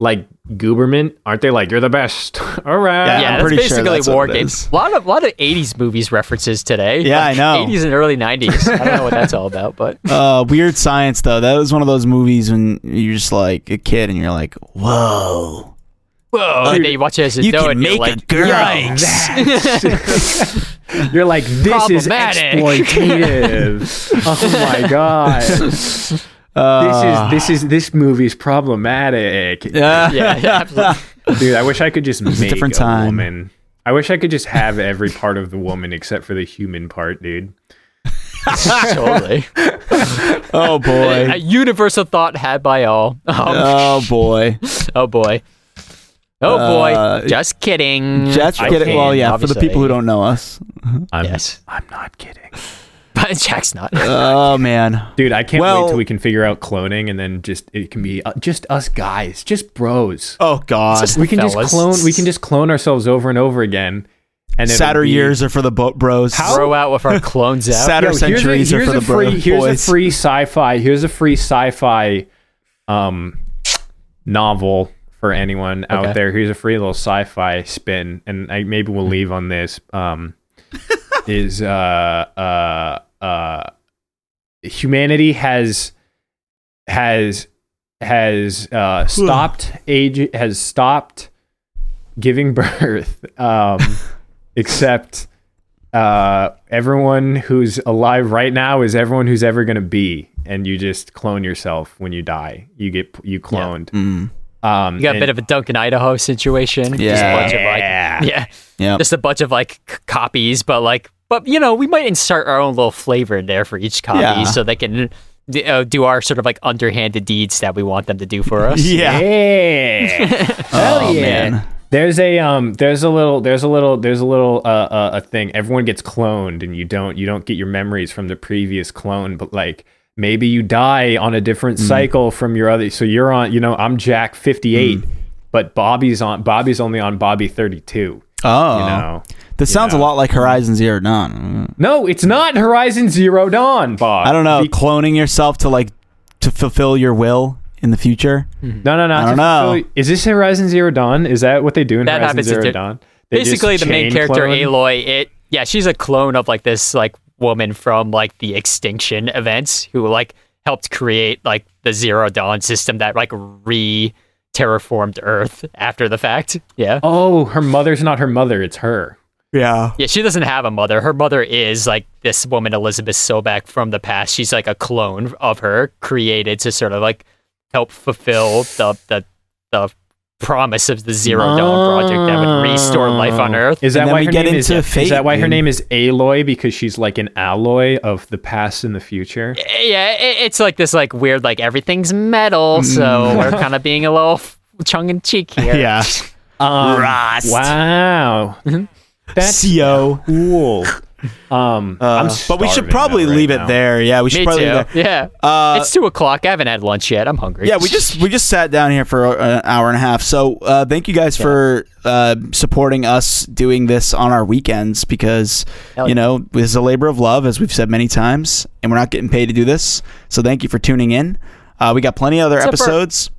like Gooberman? Aren't they like you're the best? All right. Yeah, yeah, I'm that's pretty sure basically that's war games. A lot of a lot of '80s movies references today. Yeah, I know. '80s and early '90s. I don't know what that's all about, but Uh, Weird Science though. That was one of those movies when you're just like a kid and you're like, "Whoa, Whoa, and then you watch it as a You adult can and you're make like, a girl. yikes. You're like, this is Problematic. exploitative. oh my god. This Uh, is this is this movie's problematic. yeah. yeah, yeah, absolutely. Dude, I wish I could just make different a time. woman. I wish I could just have every part of the woman except for the human part, dude. totally. Oh boy. A boy. universal thought had by all. Um, Oh boy. oh boy. Oh boy. Uh, Just kidding. Just I kidding. Well, can't, yeah, for the people who don't know us. I'm, Yes. I'm not kidding. But Jack's not. Oh man. Dude, I can't Well- wait till we can figure out cloning and then just it can be uh, just us guys, just bros. Oh god. We can just clone we can just clone ourselves over and over again. And Sadder be- years are for the bo- bros. Throw out with our clones out. Sadder Yo, here's a, centuries here's are for a the free bro- here's boys. a free sci-fi here's a free sci-fi um novel for anyone Okay. out there here's a free little sci-fi spin and I, maybe we'll leave on this um is uh uh uh humanity has has has uh stopped age has stopped giving birth um except uh, everyone who's alive right now is everyone who's ever going to be, and you just clone yourself when you die. You get you cloned. Mm. Um, You got a bit of a Duncan, Idaho situation. Just a Yeah. bunch of like, Yeah. yeah, Yep. just a bunch of like c- copies, but like, but you know, we might insert our own little flavor in there for each copy, Yeah. so they can d- uh, do our sort of like underhanded deeds that we want them to do for us. Yeah. yeah. Hell Oh, yeah. man. There's a um there's a little there's a little there's a little uh, uh a thing everyone gets cloned and you don't you don't get your memories from the previous clone but like maybe you die on a different mm. cycle from your other so you're on you know I'm Jack 58 mm. but Bobby's on Bobby's only on Bobby 32 Oh. you know This sounds a lot like Horizon Zero Dawn. no it's not Horizon Zero Dawn Bob I don't know. Be- cloning yourself to like to fulfill your will in the future. Mm-hmm. no no no I don't know. fulfill- is this Horizon Zero Dawn is that what they do in That Horizon happens Zero do- Dawn They Basically, the main character clone? Aloy, it yeah, she's a clone of like this like woman from like the extinction events who like helped create like the Zero Dawn system that like re terraformed Earth after the fact. Yeah. oh her mother's not her mother it's her Yeah. Yeah, she doesn't have a mother. Her mother is like this woman, Elizabeth Sobek from the past. She's like a clone of her, created to sort of like help fulfill the the the promise of the Zero Dawn project that would restore life on ah. Earth. Is that And why we her get name is? into Is Fate, that why her name is Aloy because she's like an alloy of the past and the future? Eh, yeah, it's like this like weird like everything's metal, mm. so we're kind of being a little tongue in cheek here. Yeah. Um, Rust. Wow, that's CO. cool. Um, I'm Uh, but we should probably now right leave it there. Yeah, we should Me probably too. leave it there. Yeah. Uh, it's two o'clock. I haven't had lunch yet. I'm hungry. yeah, we just we just sat down here for an hour and a half. So uh, thank you guys for uh, supporting us doing this on our weekends because Hell you yeah. know this is a labor of love, as we've said many times, and we're not getting paid to do this. So thank you for tuning in. Uh, we got plenty of other Except for- episodes.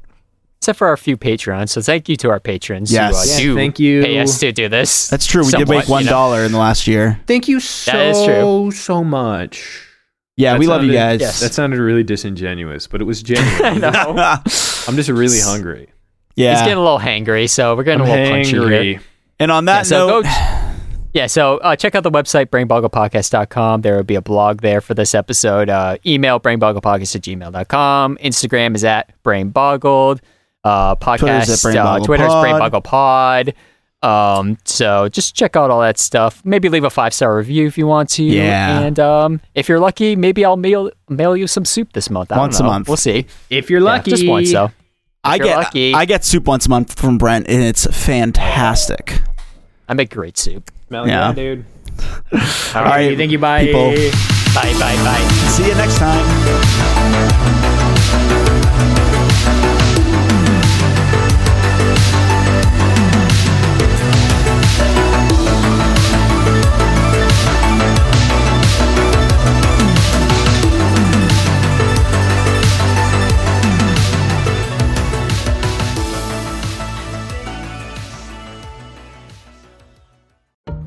Except for our few patrons. So thank you to our patrons Yes. who uh, Yeah, do thank you. pay us to do this. That's true. We did somewhat, make you one know. in the last year. Thank you so That is true. so much. Yeah, That we love you guys. Yes. That sounded really disingenuous, but it was I genuine. know. I'm just really hungry. yeah. He's getting a little hangry, so we're getting I'm a little punchy here. and on Yeah, that so note, go, yeah, so uh, check out the website, brainboggledpodcast.com. There will be a blog there for this episode. Uh, email brainboggledpodcast at gmail.com. Instagram is at brainboggled. Uh, podcast, Twitter's at uh, BrainBoggledPod. Twitter's brainboggledpod. Um, so just check out all that stuff. Maybe leave a five star review if you want to. Yeah. And um, if you're lucky, maybe I'll mail mail you some soup this month. I don't Once a month. We'll see. If you're Yeah, lucky, just once, though. I you're get lucky. I get soup once a month from Brent, and it's fantastic. I make great soup. Smell Yeah. yeah, dude. All right, Thank you. Bye. people. Bye, bye, bye. See you next time.